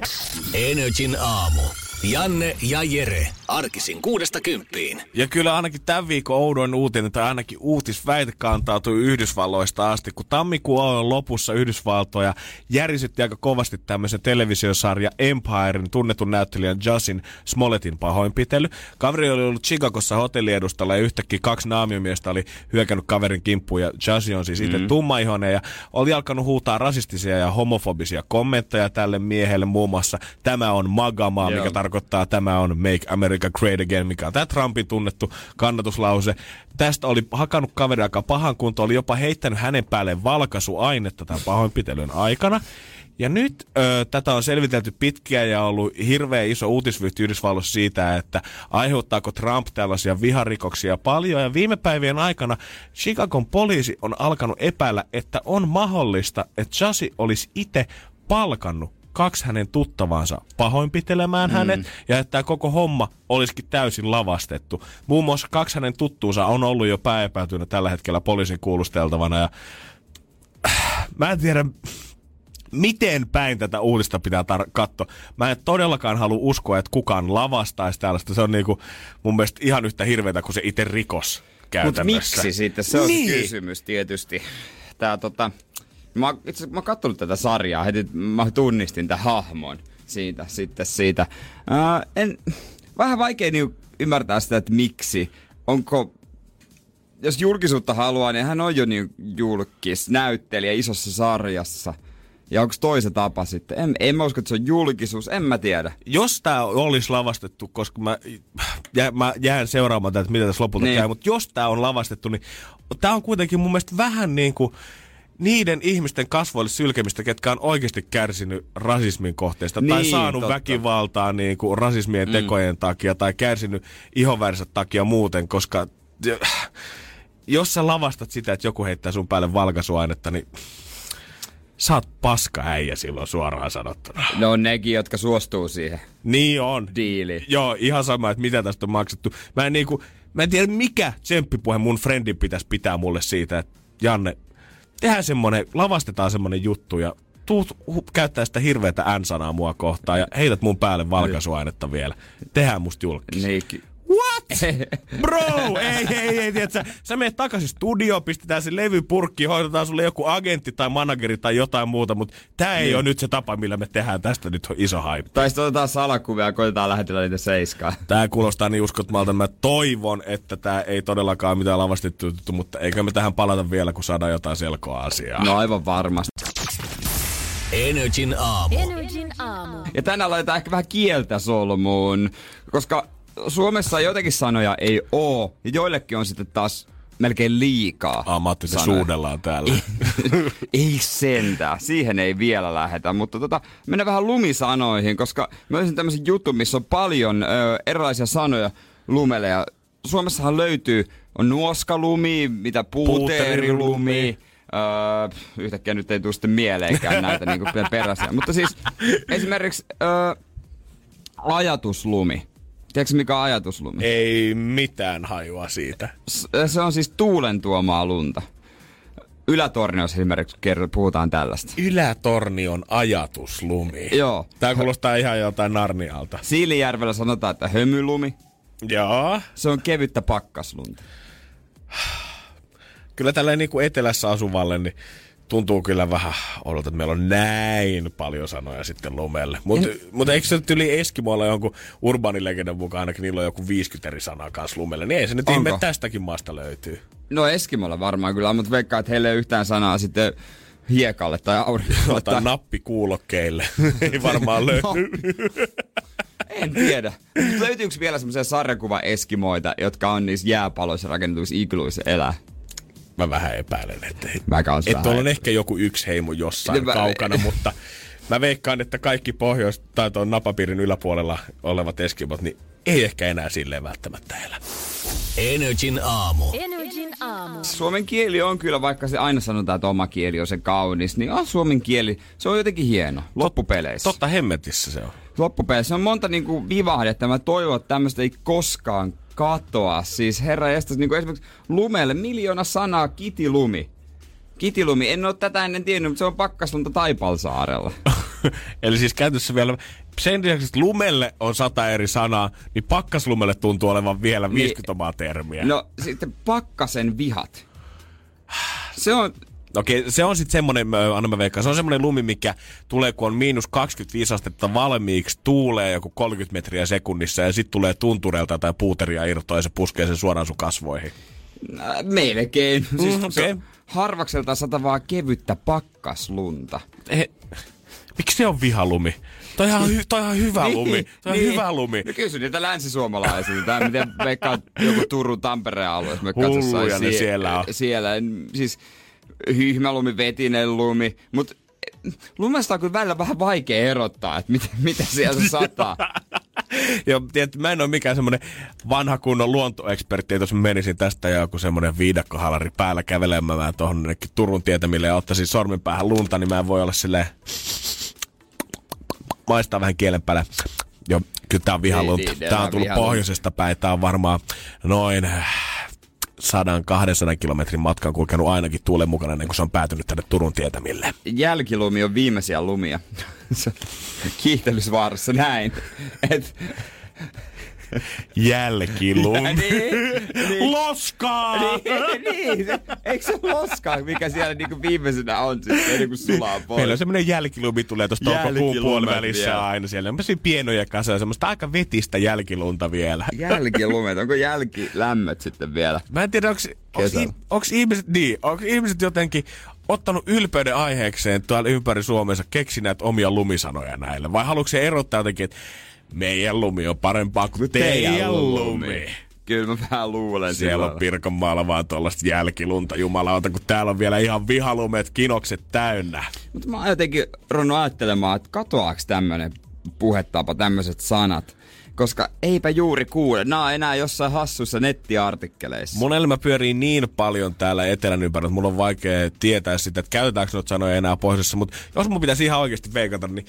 S3: Energin aamu. Janne ja Jere. Arkisin kuudesta kymppiin.
S6: Ja kyllä ainakin tämän viikon oudoin uutinen, tai ainakin uutisväite kantautui Yhdysvalloista asti, kun tammikuun lopussa Yhdysvaltoja järisytti aika kovasti tämmöisen televisiosarja Empirein tunnetun näyttelijän Justin Smollettin pahoinpitely. Kaveri oli ollut Chicagossa hotelliedustalla ja yhtäkkiä kaksi naamiomiestä oli hyökännyt kaverin kimppuun ja Justin on siis itse mm. tummaihoinen ja oli alkanut huutaa rasistisia ja homofobisia kommentteja tälle miehelle muun muassa tämä on magamaa, mikä
S5: Joo.
S6: Tarkoittaa tämä on Make America Great Again, mikä on tämä Trumpin tunnettu kannatuslause. Tästä oli hakannut kaveri aika pahan kunto, oli jopa heittänyt hänen päälle valkaisuainetta tämän pahoinpitelyn aikana. Ja nyt ö, tätä on selvitelty pitkään ja ollut hirveä iso uutisvyyhti Yhdysvalloissa siitä, että aiheuttaako Trump tällaisia viharikoksia paljon. Ja viime päivien aikana Chicagon poliisi on alkanut epäillä, että on mahdollista, että Jussi olisi itse palkannut kaksi hänen tuttavaansa pahoinpitelemään mm. hänet, ja että tämä koko homma olisikin täysin lavastettu. Muun muassa kaksi hänen tuttuunsa on ollut jo pääepäytynä tällä hetkellä poliisin kuulusteltavana, ja mä en tiedä, miten päin tätä uutista pitää tar- katsoa. Mä en todellakaan halua uskoa, että kukaan lavastaisi tällaista. Se on niinku mun mielestä ihan yhtä hirveätä kuin se itse rikos
S5: Mutta
S6: käytännössä.
S5: miksi sitten? Se on
S6: niin.
S5: kysymys tietysti. Tää tota... Mä, itse mä oon kattonut tätä sarjaa, heti mä tunnistin tämän hahmon siitä, sitten siitä. Ää, en, vähän vaikea niin ymmärtää sitä, että miksi. Onko, jos julkisuutta haluaa, niin hän on jo niin julkis, näyttelijä isossa sarjassa. Ja onko toi se tapa sitten? En, en mä usko, että se on julkisuus, en mä tiedä.
S6: jos tämä olisi lavastettu, koska mä, jää, mä jään seuraamaan tätä, että mitä tässä lopulta
S5: Niin.
S6: käy, mutta jos tämä on lavastettu, niin tämä on kuitenkin mun mielestä vähän niin kuin niiden ihmisten kasvoille sylkemistä, ketkä on oikeasti kärsinyt rasismin kohteesta tai
S5: Niin,
S6: saanut
S5: totta.
S6: väkivaltaa niin kuin rasismien
S5: Mm.
S6: tekojen takia tai kärsinyt ihonvärinsä takia muuten, koska jos sä lavastat sitä, että joku heittää sun päälle valkaisuainetta, niin sä oot paska äijä silloin suoraan sanottuna.
S5: Ne on nekin, jotka suostuu siihen
S6: Niin on.
S5: diiliin.
S6: Joo, ihan sama, että mitä tästä on maksettu. Mä en, niinku, mä en tiedä, mikä tsemppipuhe mun friendin pitäisi pitää mulle siitä, että Janne, tehdään semmonen, lavastetaan semmonen juttu ja tuut hu- käyttää sitä hirveätä N-sanaa mua kohtaan ja heität mun päälle valkaisuainetta vielä. Tehdään musta julkis.
S5: Niin,
S6: What? Bro, ei, ei, ei, tiedätkö, sä menet takaisin studioon, pistetään se levy purkkiin, hoidetaan sulle joku agentti tai manageri tai jotain muuta, mutta tää ei
S5: Niin.
S6: ole nyt se tapa, millä me tehdään tästä nyt iso hype.
S5: Tai sitten otetaan salakuvia ja koitetaan lähetellä niitä seiskaan.
S6: Tää kuulostaa niin uskottomalta. Mä toivon, että tää ei todellakaan mitään lavastettu juttu, mutta eikö me tähän palata vielä, kun saadaan jotain selkoa asiaa.
S5: No aivan varmasti.
S3: Energin aamu.
S4: Energin aamu.
S5: Ja tänään laitetaan ehkä vähän kieltä solmuun, koska Suomessa jotenkin sanoja ei oo, ja joillekin on sitten taas melkein liikaa.
S6: Että
S5: sanoja.
S6: suudellaan täällä.
S5: ei sentään, siihen ei vielä lähetä, mutta tota, mennään vähän lumisanoihin, koska mä löysin tämmöisen jutun, missä on paljon ö, erilaisia sanoja lumelle, ja Suomessahan löytyy, on nuoskalumi, mitä puuteerilumi, Öö, yhtäkkiä nyt ei tule sitten mieleenkään näitä niin peräisiä. Mutta siis esimerkiksi öö, ajatuslumi. Tiedätkö mikä on ajatuslumi?
S6: ei mitään hajua siitä.
S5: Se on siis tuulen tuomaa lunta. Ylätorniossa esimerkiksi kerro, puhutaan tällaista.
S6: Ylätornion ajatuslumi.
S5: Joo.
S6: Tää kuulostaa ihan jotain Narnialta.
S5: Siilijärvellä sanotaan, että hömylumi.
S6: Joo.
S5: Se on kevyttä pakkaslunta.
S6: Kyllä tällä niin kuin etelässä asuvalle, niin tuntuu kyllä vähän odolta, että meillä on näin paljon sanoja sitten lumelle. Mutta mut eikö se nyt yli Eskimoilla jonkun urbaanilegendan mukaan ainakin niillä on joku 50 eri sanaa kanssa lumelle, niin ei se nyt
S5: Onko?
S6: ihme tästäkin maasta löytyy.
S5: No Eskimolla varmaan kyllä, mutta veikkaa, että heillä ei yhtään sanaa sitten hiekalle tai aurinkolle.
S6: Ota nappi kuulokkeille. ei varmaan löydy.
S5: No. En tiedä. Löytyykö vielä semmoisia sarjakuva Eskimoita, jotka on niissä jääpaloissa rakennetuissa igluissa elää?
S6: Mä vähän epäilen, että,
S5: Mä kans
S6: että
S5: vähän
S6: on ehkä joku yksi heimo jossain
S5: Niin mä-
S6: kaukana, mutta mä veikkaan, että kaikki pohjois- tai tuon napapiirin yläpuolella olevat eskimot, niin ei ehkä enää silleen välttämättä elä.
S3: Energin aamu.
S4: Energin aamu.
S5: Suomen kieli on kyllä, vaikka se aina sanotaan, että oma kieli on se kaunis, niin on suomen kieli, se on jotenkin hieno loppupeleissä.
S6: Totta hemmetissä se on.
S5: loppupeleissä on monta niinku vivahdetta. Mä toivon, että tämmöistä ei koskaan katoa. Siis herra jestas, niinku esimerkiksi lumelle miljoona sanaa kitilumi. Kitilumi, en ole tätä ennen tiennyt, mutta se on pakkaslunta Taipalsaarella.
S6: Eli siis käytössä vielä sen lisäksi, että lumelle on sata eri sanaa, niin pakkaslumelle tuntuu olevan vielä
S5: Niin.
S6: 50 omaa termiä.
S5: No sitten pakkasen vihat. Se on,
S6: Okei, se on sitten semmonen, ö, anna mä veikkaan, se on semmonen lumi, mikä tulee, kun on miinus 25 astetta valmiiksi, tuulee joku 30 metriä sekunnissa ja sitten tulee tuntureelta tai puuteria irtoa ja se puskee sen suoraan sun kasvoihin.
S5: äh, melkein. Siis
S6: Mm, okei.
S5: on harvakselta satavaa kevyttä pakkaslunta.
S6: Eh, miksi se on vihalumi? Toi on ihan, hy, toi on ihan hyvä lumi. Toi on hyvä lumi.
S5: No kysy niitä länsisuomalaisia. Tai miten veikkaa joku Turun Tampereen alue, jos me katsotaan
S6: Hulluja ne siellä on.
S5: Siellä, en- siis hyhmälumi, vetinen lumi, mutta lumesta on kyllä välillä vähän vaikea erottaa, että mitä, mitä sieltä sataa.
S6: Ja tiedät, mä en ole mikään semmoinen vanha kunnon luontoekspertti, että jos menisin tästä ja joku semmoinen viidakkohalari päällä kävelemään tuohon Turun tietämille ja ottaisin sormen päähän lunta, niin mä en voi olla silleen maistaa vähän kielen päällä. Joo, kyllä tää on vihalunta.
S5: Niin, niin,
S6: Tää on tullut pohjoisesta päin. Tää on varmaan noin 100-200 kilometrin matkan kulkenut ainakin tuulen mukana ennen kuin se on päätynyt tänne Turun tietämille.
S5: Jälkilumi on viimeisiä lumia. Kiihtelysvaarassa näin. Et,
S6: Jälkilum.
S5: niin, niin.
S6: Loskaa!
S5: niin, niin. se- eikö se loskaa, mikä siellä niinku viimeisenä on sitten ennen kuin sulaa pois?
S6: Meillä on semmoinen jälkilumi tulee tuosta toukokuun puolivälissä
S5: vielä.
S6: aina siellä. On semmoisia pienoja kasoja, semmoista aika vetistä jälkilunta vielä.
S5: Jälkilumet, onko jälkilämmöt sitten vielä?
S6: Mä en tiedä, onko
S5: Kesällä.
S6: ihmiset, niin, onks ihmiset jotenkin ottanut ylpeyden aiheekseen tuolla ympäri Suomessa keksineet omia lumisanoja näille? Vai haluatko se erottaa jotenkin, että meidän lumi on parempaa kuin teidän, lumi?
S5: Kyllä mä vähän luulen
S6: Siellä
S5: sillä
S6: on Pirkanmaalla vaan tuollaista jälkilunta, jumalauta, kun täällä on vielä ihan vihalumet, kinokset täynnä.
S5: Mutta mä oon jotenkin ruvennut ajattelemaan, että katoaaks tämmönen puhetapa, tämmöiset sanat. Koska eipä juuri kuule. Nää on enää jossain hassuissa nettiartikkeleissa.
S6: Mun elämä pyörii niin paljon täällä etelän ympärillä, että mulla on vaikea tietää sitä, että käytetäänkö noita sanoja enää pohjoisessa. Mutta jos mun pitäisi ihan oikeasti veikata, niin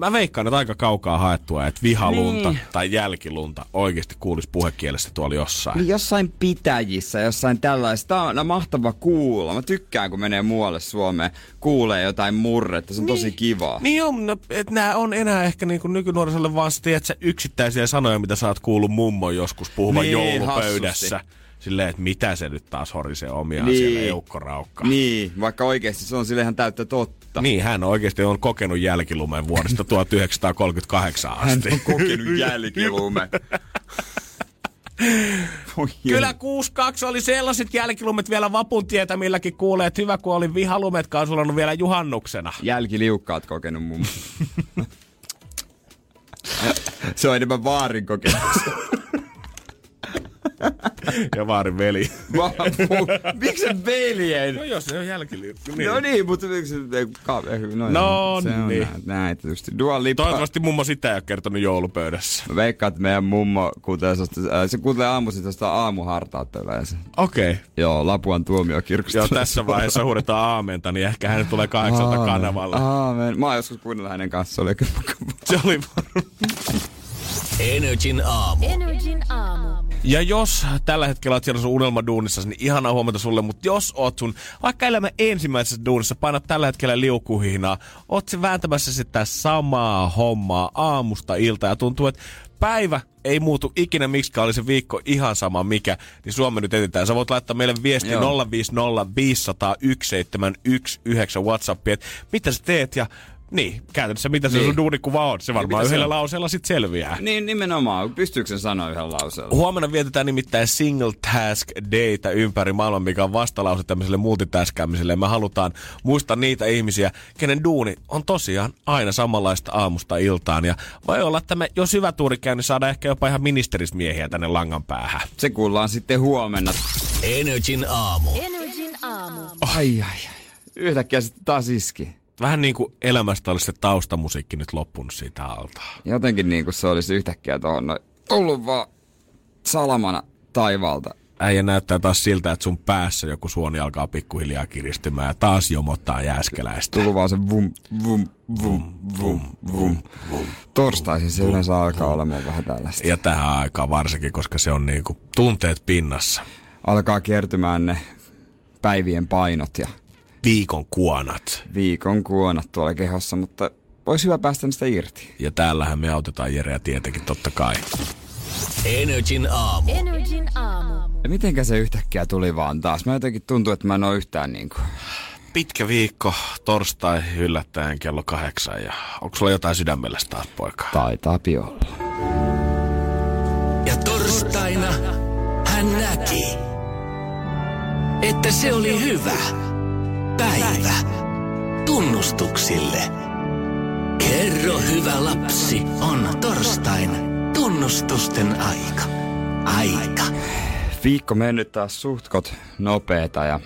S6: mä veikkaan, että aika kaukaa haettua, että vihalunta
S5: Niin.
S6: tai jälkilunta oikeasti kuulisi puhekielessä tuolla jossain.
S5: Niin jossain pitäjissä, jossain tällaista. On no, mahtava kuulla. Mä tykkään, kun menee muualle Suomeen. Kuulee jotain murretta. Se on tosi kivaa.
S6: Niin on, no, että nämä on enää ehkä niinku nykynuorisolle vaan se, tiedät, yksittäisiä sanoja, mitä sä oot kuullut mummon joskus puhuvan
S5: Niin,
S6: joulupöydässä.
S5: hassusti.
S6: Silleen, että mitä se nyt taas horisee omiaan
S5: Niin.
S6: siellä eukkoraukka.
S5: Niin, vaikka oikeasti se on sille ihan täyttä totta.
S6: Niin, hän oikeasti on kokenut jälkilumen vuodesta 1938
S5: Hän
S6: asti.
S5: on kokenut jälkilume. Voi
S6: Kyllä 62 oli sellaiset jälkilumet vielä vapun tietämilläkin kuulee, että hyvä kun oli vihalumetkaan sulannut vielä juhannuksena.
S5: Jälkiliukkaat kokenut mun. se on enemmän vaarin kokemus.
S6: Ja vaarin veli.
S5: Mu- Miksi se veljen?
S6: No jos se on jälkiliukku,
S5: No niin, mutta miksi se... ei, ei, No,
S6: No
S5: se on
S6: niin.
S5: näin, näin tietysti. Dua Lipa.
S6: Toivottavasti mummo sitä ei ole kertonut joulupöydässä.
S5: Mä veikkaan, että meidän mummo äh, se kuuntelee aamuisin tästä aamuhartautta yleensä.
S6: Okei. Okay.
S5: Joo, Lapuan tuomiokirkosta.
S6: Joo, tässä vaiheessa huudetaan aamenta, niin ehkä hän tulee kahdeksalta
S5: Aamen.
S6: kanavalla.
S5: Aamen. Mä oon joskus kuunnellut hänen kanssa, se oli.
S6: Se oli varmaan.
S3: Energin aamu.
S4: Energin aamu.
S6: Ja jos tällä hetkellä oot siellä sun unelmaduunissa, niin ihana huomata sulle, mutta jos oot sun vaikka elämän ensimmäisessä duunissa, painat tällä hetkellä liukuhihnaa, oot se vääntämässä sitä samaa hommaa aamusta ilta ja tuntuu, että päivä ei muutu ikinä miksikään, oli se viikko ihan sama mikä, niin Suomi nyt etitään. Sä voit laittaa meille viesti
S5: Joo.
S6: 050 500 1719 Whatsappia, että mitä sä teet ja niin, käytännössä mitä se
S5: Niin.
S6: sun duunikuva on. Se varmaan
S5: mitä se
S6: yhdellä
S5: on?
S6: lauseella sit selviää.
S5: Niin, nimenomaan. Pystyykö sen sanoa yhden lauseella?
S6: Huomenna vietetään nimittäin Single Task Dayta ympäri maailman, mikä on vastalause tämmöiselle multitaskäämiselle. Me halutaan muistaa niitä ihmisiä, kenen duuni on tosiaan aina samanlaista aamusta iltaan. Ja voi olla, että me, jos hyvä tuuri käy, niin saadaan ehkä jopa ihan ministerismiehiä tänne langan päähän.
S5: Se kuullaan sitten huomenna.
S3: Energin aamu.
S4: Energin aamu.
S5: Ai ai ai. Yhtäkkiä sitten taas iski.
S6: Vähän niin kuin elämästä olisi se taustamusiikki nyt loppunut siitä alta.
S5: Jotenkin niin kuin se olisi yhtäkkiä tuohon noin tullut vaan salamana taivaalta.
S6: Äijä näyttää taas siltä, että sun päässä joku suoni alkaa pikkuhiljaa kiristymään ja taas jomottaa jääskeläistä.
S5: Tullut vaan se vum, vum, vum, vum, vum. Torstaisin se yleensä alkaa olemaan vähän tällaista.
S6: Ja tähän aikaan varsinkin, koska se on niinku tunteet pinnassa.
S5: Alkaa kertymään ne päivien painot ja
S6: Viikon kuonat.
S5: viikon kuonat tuolla kehossa, mutta olisi hyvä päästä niistä irti.
S6: Ja täällähän me autetaan Jereä tietenkin totta kai.
S3: Energin aamu.
S4: Energin aamu.
S5: Ja mitenkä se yhtäkkiä tuli vaan taas? Mä jotenkin tuntuu, että mä en oo yhtään niinku...
S6: Pitkä viikko, torstai yllättäen kello kahdeksan ja onko sulla jotain sydämellä taas poika?
S5: Taitaa olla.
S3: Ja torstaina hän näki, että se oli hyvä päivä tunnustuksille. Kerro hyvä lapsi, on torstain tunnustusten aika. Aika.
S5: Viikko mennyt taas suhtkot nopeeta ja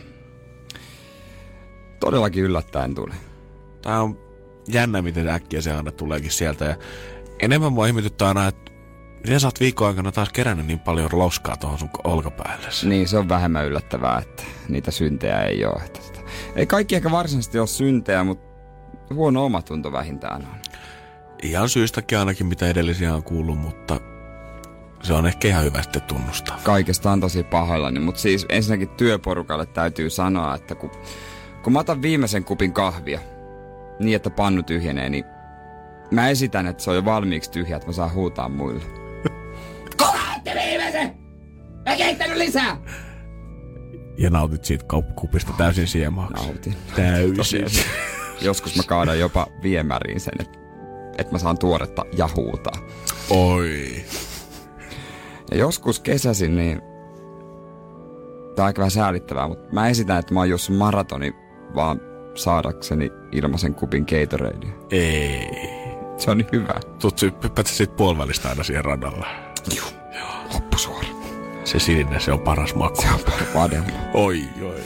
S5: todellakin yllättäen tuli.
S6: Tää on jännä, miten äkkiä se aina tuleekin sieltä. Ja enemmän mua ihmetyttää aina, että miten sä oot viikon aikana taas kerännyt niin paljon loskaa tuohon sun olkapäälle.
S5: Niin, se on vähemmän yllättävää, että niitä syntejä ei ole. Että Ei kaikki ehkä varsinaisesti ole syntejä, mutta huono omatunto vähintään on.
S6: Ihan syystäkin ainakin, mitä edellisiä on kuullut, mutta se on ehkä ihan hyvä sitten tunnustaa.
S5: Kaikesta on tosi pahoillani, mutta siis ensinnäkin työporukalle täytyy sanoa, että kun, kun mä otan viimeisen kupin kahvia, niin että pannu tyhjenee, niin mä esitän, että se on jo valmiiksi tyhjä, että mä saan huutaa muille. Kohatte viimeisen! Mä keittänyt lisää!
S6: Ja nautit siitä kaup- kupista täysin siemaaksi.
S5: Nautin.
S6: Täysin.
S5: Joskus mä kaadan jopa viemäriin sen, että, että mä saan tuoretta ja huutaa.
S6: Oi.
S5: Ja joskus kesäsin, niin... Tää on aika vähän säälittävää, mutta mä esitän, että mä oon juossut maratoni vaan saadakseni ilmaisen kupin Gatoradea.
S6: Ei.
S5: Se on niin hyvä.
S6: Tuut sä sit puolivälistä aina siihen radalla.
S5: Loppusuora.
S6: Se sininen, se on paras maku.
S5: Se on padella.
S6: Oi, oi.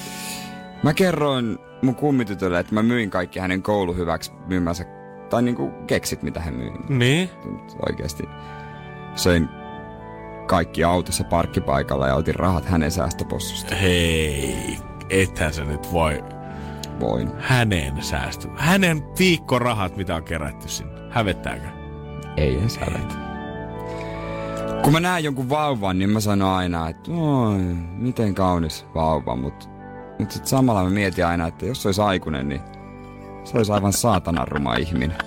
S5: Mä kerroin mun kummitytölle, että mä myin kaikki hänen kouluhyväksi myymänsä, tai niinku keksit, mitä hän myi.
S6: Niin?
S5: Oikeesti söin kaikki autossa parkkipaikalla ja otin rahat hänen säästöpossusta.
S6: Hei, ethän sä nyt voi
S5: Voin.
S6: hänen säästö. Hänen viikkorahat, mitä on kerätty sinne. Hävettääkö?
S5: Ei edes hävetä. Kun mä näen jonkun vauvan, niin mä sanon aina, että oi, miten kaunis vauva, mutta mut sit samalla mä mietin aina, että jos se olisi aikuinen, niin se olisi aivan saatanan ruma ihminen.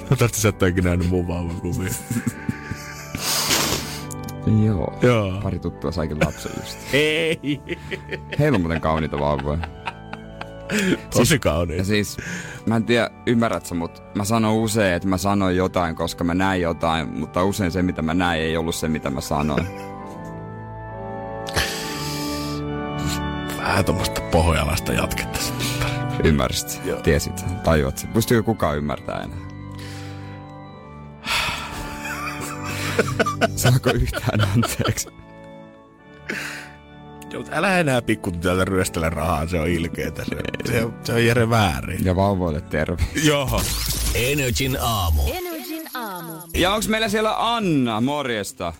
S6: Toivottavasti sä et ole ikinä nähnyt mun vauvan kuvia.
S5: Joo.
S6: Joo.
S5: Pari tuttua saikin lapsen just.
S6: Hei.
S5: Heillä on muuten kauniita vauvoja.
S6: Tosi
S5: Ja
S6: kauniin.
S5: siis, mä en tiedä, ymmärrät sä, mutta mä sanon usein, että mä sanoin jotain, koska mä näin jotain, mutta usein se, mitä mä näin, ei ollut se, mitä mä sanoin.
S6: Vähän tommoista pohjalasta jatketta sitten.
S5: Ymmärsit,
S6: Joo.
S5: tiesit, tajuat sen. Pystyykö kukaan ymmärtää enää? Saako yhtään anteeksi?
S6: Joo, mutta älä enää pikkutytöltä ryöstele rahaa, se on ilkeetä. Se, se, on, se on Jere väärin.
S5: Ja vauvoille terve.
S6: Joo.
S3: Energin aamu.
S4: Energin aamu.
S5: Ja onks meillä siellä Anna, morjesta?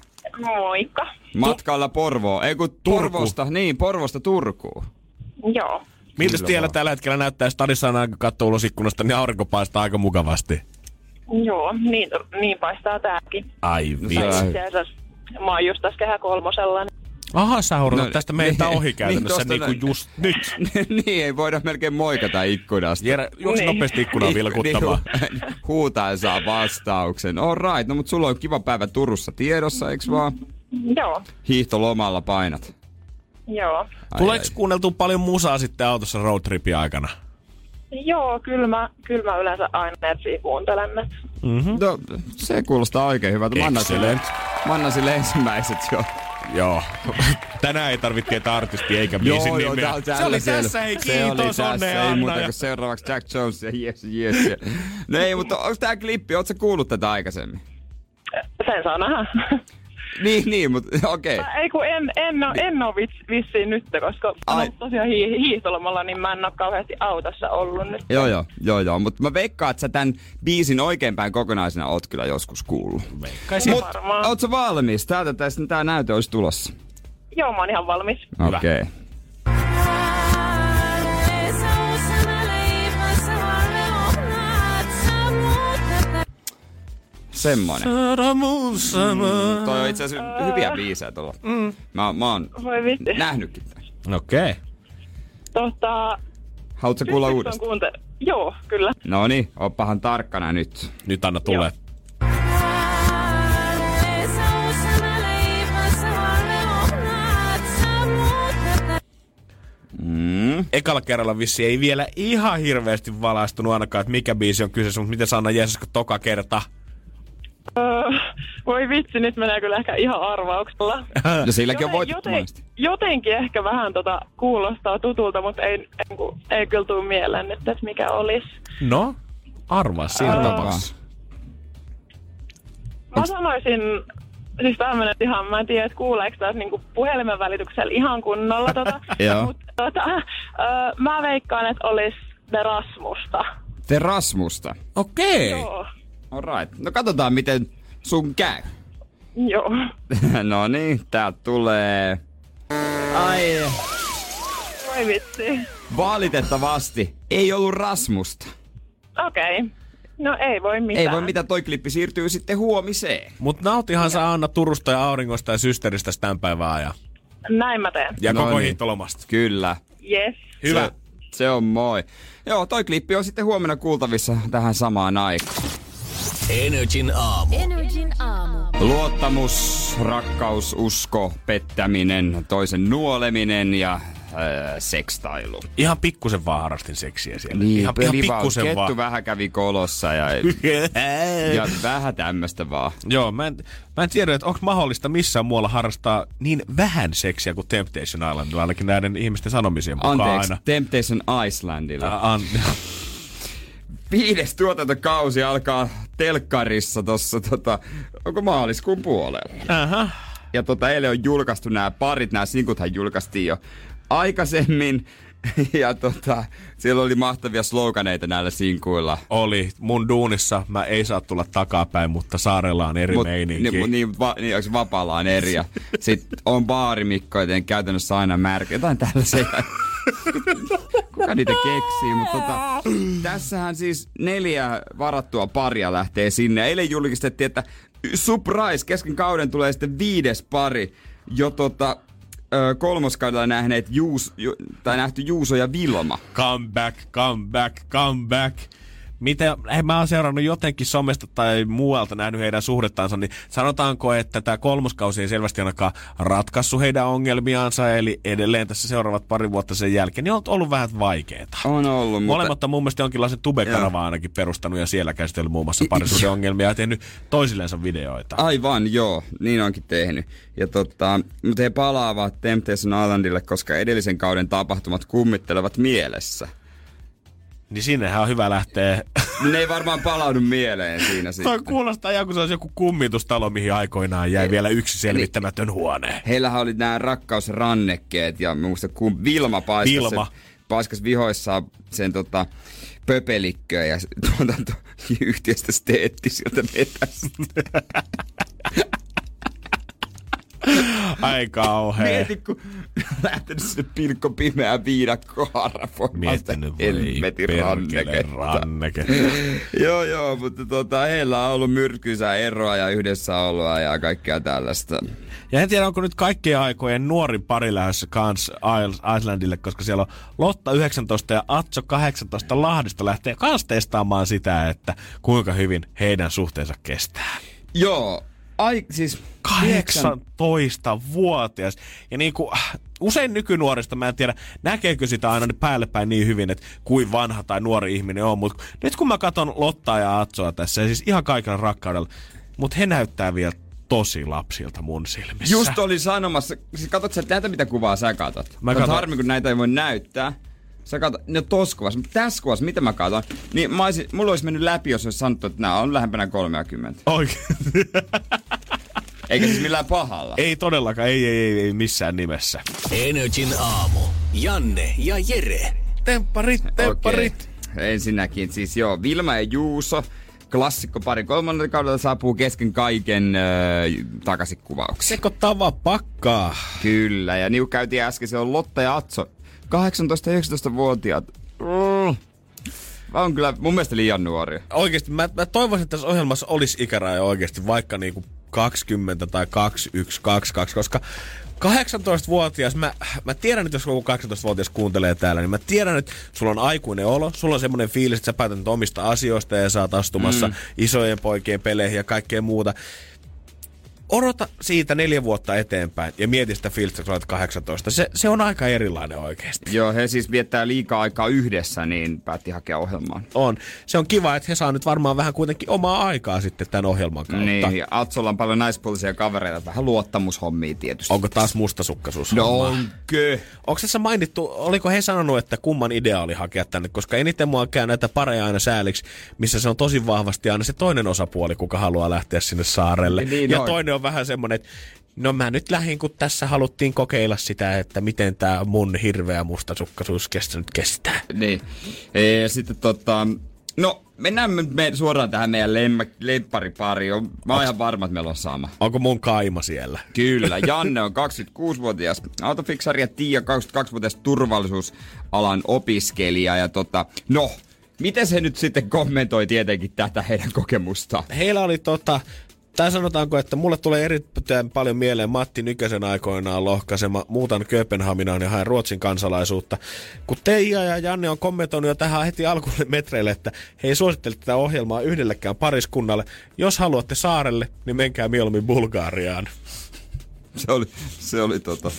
S7: Moikka.
S5: Matkalla Porvoon. Ei kun Porvosta, niin, Porvosta Turkuun.
S7: Joo.
S6: Miltä tiellä
S5: vaan.
S6: tällä hetkellä näyttää? Stadissa on aika katto ulos ikkunasta, niin aurinko paistaa aika mukavasti.
S7: Joo, niin, niin paistaa tääkin.
S6: Ai
S5: No
S6: vitsi.
S7: mä oon just tässä kehä kolmosella. Niin
S6: Aha, sä
S5: No,
S6: tästä meiltä
S5: niin,
S6: ohi käytännössä
S5: niin,
S6: niin, niin kuin just nyt.
S5: niin, ei voida melkein moikata ikkunasta.
S6: Jere, juoksi
S7: Niin.
S6: nopeasti ikkunaa vilkuttamaan.
S5: Niin, huutaen saa vastauksen. All right, no mutta sulla on kiva päivä Turussa tiedossa, eiks vaan?
S7: joo,
S5: Hiihtolomalla painat.
S7: joo.
S5: Ai,
S6: Tuleeko
S5: ai.
S6: kuunneltua paljon musaa sitten autossa roadtripin aikana?
S7: Joo, kyllä mä, kyllä mä yleensä aina Nerfiä kuuntelen. et
S5: No, se kuulostaa oikein hyvältä. Mä annan sille,
S6: Excellent.
S5: mä annan sille ensimmäiset jo.
S6: Joo. Tänään ei tarvitse tietää artisti eikä biisin nimeä.
S5: tää on
S6: se oli
S5: siellä.
S6: tässä, hei
S5: Se oli
S6: kiitos,
S5: tässä,
S6: onnea
S5: ei
S6: Anna.
S5: muuta kuin seuraavaksi Jack Jones ja yes, yes. No ei, mutta onko tää klippi, ootko sä kuullut tätä aikaisemmin?
S7: Sen saa nähdä.
S5: Niin, niin, mutta okei. Okay.
S7: Ei kun en, en, ole, en ole vis, vissiin nyt, koska
S5: Niin. Ai.
S7: On tosiaan hi, hiihtolomalla, niin mä en ole kauheasti autossa ollut nyt.
S5: Joo, joo, joo, joo. Mutta mä veikkaan, että sä tämän biisin oikeinpäin kokonaisena oot kyllä joskus kuullut.
S6: Veikkaisin.
S5: Mut,
S7: varmaan.
S5: oot sä valmis? Täältä tästä tää näyte olisi tulossa.
S7: Joo, mä oon ihan valmis.
S5: Okei. Okay. Semmonen. Mm, toi on itse asiassa hyviä biisejä tuolla. Mm. Mä, mä oon
S7: Voi
S5: nähnytkin tämän.
S6: Okei. Okay.
S7: Tota,
S5: Haluatko kuulla uudestaan?
S7: kuunte- Joo, kyllä.
S5: No niin, oppahan tarkkana nyt.
S6: Nyt anna tulee.
S5: Mm.
S6: Ekalla kerralla vissi ei vielä ihan hirveästi valaistunut ainakaan, että mikä biisi on kyseessä, mutta miten Sanna Jeesusko toka kerta?
S7: Öö, voi vitsi, nyt menee kyllä ehkä ihan arvauksella.
S5: No silläkin on
S7: Joten-
S5: voitettu
S7: joten,
S5: monesti.
S7: jotenkin ehkä vähän tota kuulostaa tutulta, mutta ei, ei, ei kyllä tule mieleen nyt, että mikä olisi.
S6: No, arvaa siinä
S7: Ää.
S6: tapauksessa.
S7: Mä sanoisin, siis tämmönen ihan, mä en tiedä, että kuuleeko tästä niinku puhelimen välityksellä ihan kunnolla tota, mutta tota, öö, mä veikkaan, että olisi The Rasmusta.
S5: Te Rasmusta.
S6: Okei.
S7: Joo,
S5: Alright. No katsotaan miten sun käy.
S7: joo.
S5: no niin, täältä tulee... Ai,
S7: Voi vitsi.
S5: valitettavasti ei ollut Rasmusta.
S7: Okei. Okay. No ei voi mitään.
S5: Ei voi mitään, toi klippi siirtyy sitten huomiseen.
S6: Mut nautihan sä Anna Turusta ja auringosta ja systeristä tämän päivän ajan.
S7: Näin mä teen.
S6: Ja
S5: No
S6: koko
S5: niin.
S6: hiihtolomasta.
S5: Kyllä.
S7: Yes.
S6: Hyvä.
S5: Se, se on moi. Joo, toi klippi on sitten huomenna kuultavissa tähän samaan aikaan.
S3: Energin aamu.
S4: Energin aamu.
S5: Luottamus, rakkaus, usko, pettäminen, toisen nuoleminen ja äh, sekstailu.
S6: Ihan pikkusen vaan harrastin seksiä siellä.
S5: Niin,
S6: ihan, ihan pikkusen
S5: kettu
S6: vaan.
S5: vähän kävi kolossa ja, ja vähän tämmöstä vaan.
S6: Joo, mä en, mä en tiedä, että onko mahdollista missään muualla harrastaa niin vähän seksiä kuin Temptation Islandilla, ainakin näiden ihmisten sanomisen mukaan
S5: Anteeksi,
S6: aina.
S5: Temptation Islandilla.
S6: Ä, An,
S5: Viides tuotantokausi alkaa telkkarissa tossa, tota, onko maaliskuun puolella?
S6: Aha.
S5: Ja tota, eilen on julkaistu nämä parit, nämä sinkuthan julkaistiin jo aikaisemmin. Ja tota, siellä oli mahtavia sloganeita näillä sinkuilla.
S6: Oli mun duunissa, mä ei saa tulla takapäin, mutta saarella on eri
S5: Mut,
S6: meininki.
S5: niin, niin, va, niin, onko vapaalla on eri. Ja sit on baarimikko, joten käytännössä aina märkä. Jotain tällaisia. Kuka niitä keksii? Mutta tota, tässähän siis neljä varattua paria lähtee sinne. Eilen julkistettiin, että surprise, kesken kauden tulee sitten viides pari. Jo tota, ö, kolmoskaudella nähneet Juus, ju, tai nähty Juuso ja Vilma.
S6: Come back, come back, come back. Mitä, hei, mä oon seurannut jotenkin somesta tai muualta nähnyt heidän suhdettansa, niin sanotaanko, että tämä kolmoskausi ei selvästi ainakaan ratkaissut heidän ongelmiansa, eli edelleen tässä seuraavat pari vuotta sen jälkeen, niin on ollut vähän vaikeeta.
S5: On ollut, mutta...
S6: Molemmat on mun mielestä jonkinlaisen tube-kanavan ainakin perustanut ja siellä käsitellyt muun muassa parisuuden ongelmia ja tehnyt toisillensa videoita.
S5: Aivan, joo. Niin onkin tehnyt. Ja tota, mutta he palaavat Temptation Islandille, koska edellisen kauden tapahtumat kummittelevat mielessä.
S6: Niin sinnehän on hyvä lähteä.
S5: Ne ei varmaan palaudu mieleen siinä
S6: Toi
S5: sitten.
S6: kuulostaa ihan kuin se olisi joku kummitustalo, mihin aikoinaan jäi vielä yksi selvittämätön huone.
S5: Heillähän oli nämä rakkausrannekkeet ja muista kun Vilma paiskas,
S6: Vilma.
S5: Sen, paiskas vihoissaan sen tota, pöpelikköön ja tuotantoyhtiöstä steetti sieltä vetästä.
S6: Ai kauhea.
S5: Mieti, kun lähtenyt sinne pilkko
S6: Miettinyt voi
S5: helvetin
S6: perkele
S5: ranneketta.
S6: ranneke.
S5: joo, joo, mutta tota, heillä on ollut myrkyisää eroa ja yhdessäoloa ja kaikkea tällaista.
S6: Ja en tiedä, onko nyt kaikkien aikojen nuorin pari lähdössä kans Islandille, koska siellä on Lotta 19 ja Atso 18 Lahdista lähtee kans testaamaan sitä, että kuinka hyvin heidän suhteensa kestää.
S5: Joo, ai siis...
S6: 18-vuotias. Ja niin kuin, usein nykynuorista mä en tiedä, näkeekö sitä aina päälle päin niin hyvin, että kuin vanha tai nuori ihminen on. Mutta nyt kun mä katson Lottaa ja Atsoa tässä, ja siis ihan kaikella rakkaudella, mutta he näyttää vielä tosi lapsilta mun silmissä.
S5: Just oli sanomassa, siis katsot sä näitä mitä kuvaa sä katot?
S6: Mä katon.
S5: harmi kun näitä ei voi näyttää. Sä katot, no tossa kuvassa, mutta tässä kuvassa, mitä mä katon, niin mä olisin, mulla olisi mennyt läpi, jos olisi sanottu, että nämä on lähempänä 30.
S6: Oikein.
S5: Eikä siis millään pahalla.
S6: Ei todellakaan, ei, ei, ei, ei missään nimessä.
S3: Energin aamu. Janne ja Jere.
S6: Tempparit, tempparit.
S5: Okei. Ensinnäkin siis joo, Vilma ja Juuso, klassikko pari kolmannella kaudella saapuu kesken kaiken öö, takaisin kuvauksiin.
S6: Vaan pakkaa.
S5: Kyllä, ja niin kuin käytiin äsken, se on Lotta ja Atso, 18-19-vuotiaat. Mm. On kyllä mun mielestä liian nuoria.
S6: Oikeesti, mä, mä toivoisin, että tässä ohjelmassa olisi ikäraja oikeasti vaikka niinku 20 tai 21, 22, koska 18-vuotias, mä, mä tiedän, että jos joku 18-vuotias kuuntelee täällä, niin mä tiedän, että sulla on aikuinen olo, sulla on semmoinen fiilis, että sä päätät nyt omista asioista ja oot astumassa mm. isojen poikien peleihin ja kaikkea muuta. Odota siitä neljä vuotta eteenpäin ja mieti sitä fiilistä, kun olet 18. Se, se on aika erilainen oikeasti.
S5: Joo, he siis viettää liikaa aikaa yhdessä, niin päätti hakea ohjelmaan.
S6: On. Se on kiva, että he saa nyt varmaan vähän kuitenkin omaa aikaa sitten tämän ohjelman kautta.
S5: Niin, Atsolla on paljon naispuolisia kavereita, vähän luottamushommia tietysti.
S6: Onko taas mustasukkaisuus?
S5: No onkö?
S6: Onko tässä mainittu, oliko he sanonut, että kumman idea oli hakea tänne? Koska eniten mua käy näitä pareja aina sääliksi, missä se on tosi vahvasti aina se toinen osapuoli, kuka haluaa lähteä sinne saarelle.
S5: Niin
S6: ja
S5: on.
S6: toinen on vähän semmoinen, että no mä nyt lähdin, kun tässä haluttiin kokeilla sitä, että miten tämä mun hirveä mustasukkaisuus kestä nyt kestää.
S5: Niin. Ja sitten tota... No, mennään me, me suoraan tähän meidän lemmä, lempparipariin. Mä oon ihan varma, että meillä on sama.
S6: Onko mun kaima siellä?
S5: Kyllä, Janne on 26-vuotias autofiksari ja Tiia 22-vuotias turvallisuusalan opiskelija. Ja tota, no, miten se nyt sitten kommentoi tietenkin tätä heidän kokemustaan?
S6: Heillä oli tota, tai sanotaanko, että mulle tulee erittäin paljon mieleen Matti Nykäsen aikoinaan lohkaisema Muutan Kööpenhaminaan ja haen Ruotsin kansalaisuutta. Kun Teija ja Janne on kommentoinut jo tähän heti alkuun metreille, että he ei suosittele tätä ohjelmaa yhdellekään pariskunnalle. Jos haluatte saarelle, niin menkää mieluummin Bulgaariaan.
S5: Se oli, se oli tota,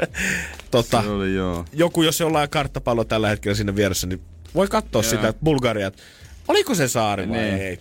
S6: tota,
S5: se oli joo.
S6: joku, jos jollain karttapallo tällä hetkellä sinne vieressä, niin voi katsoa
S5: Joo.
S6: sitä, että Bulgaria, että oliko se saari vai
S5: Niin.
S6: ei.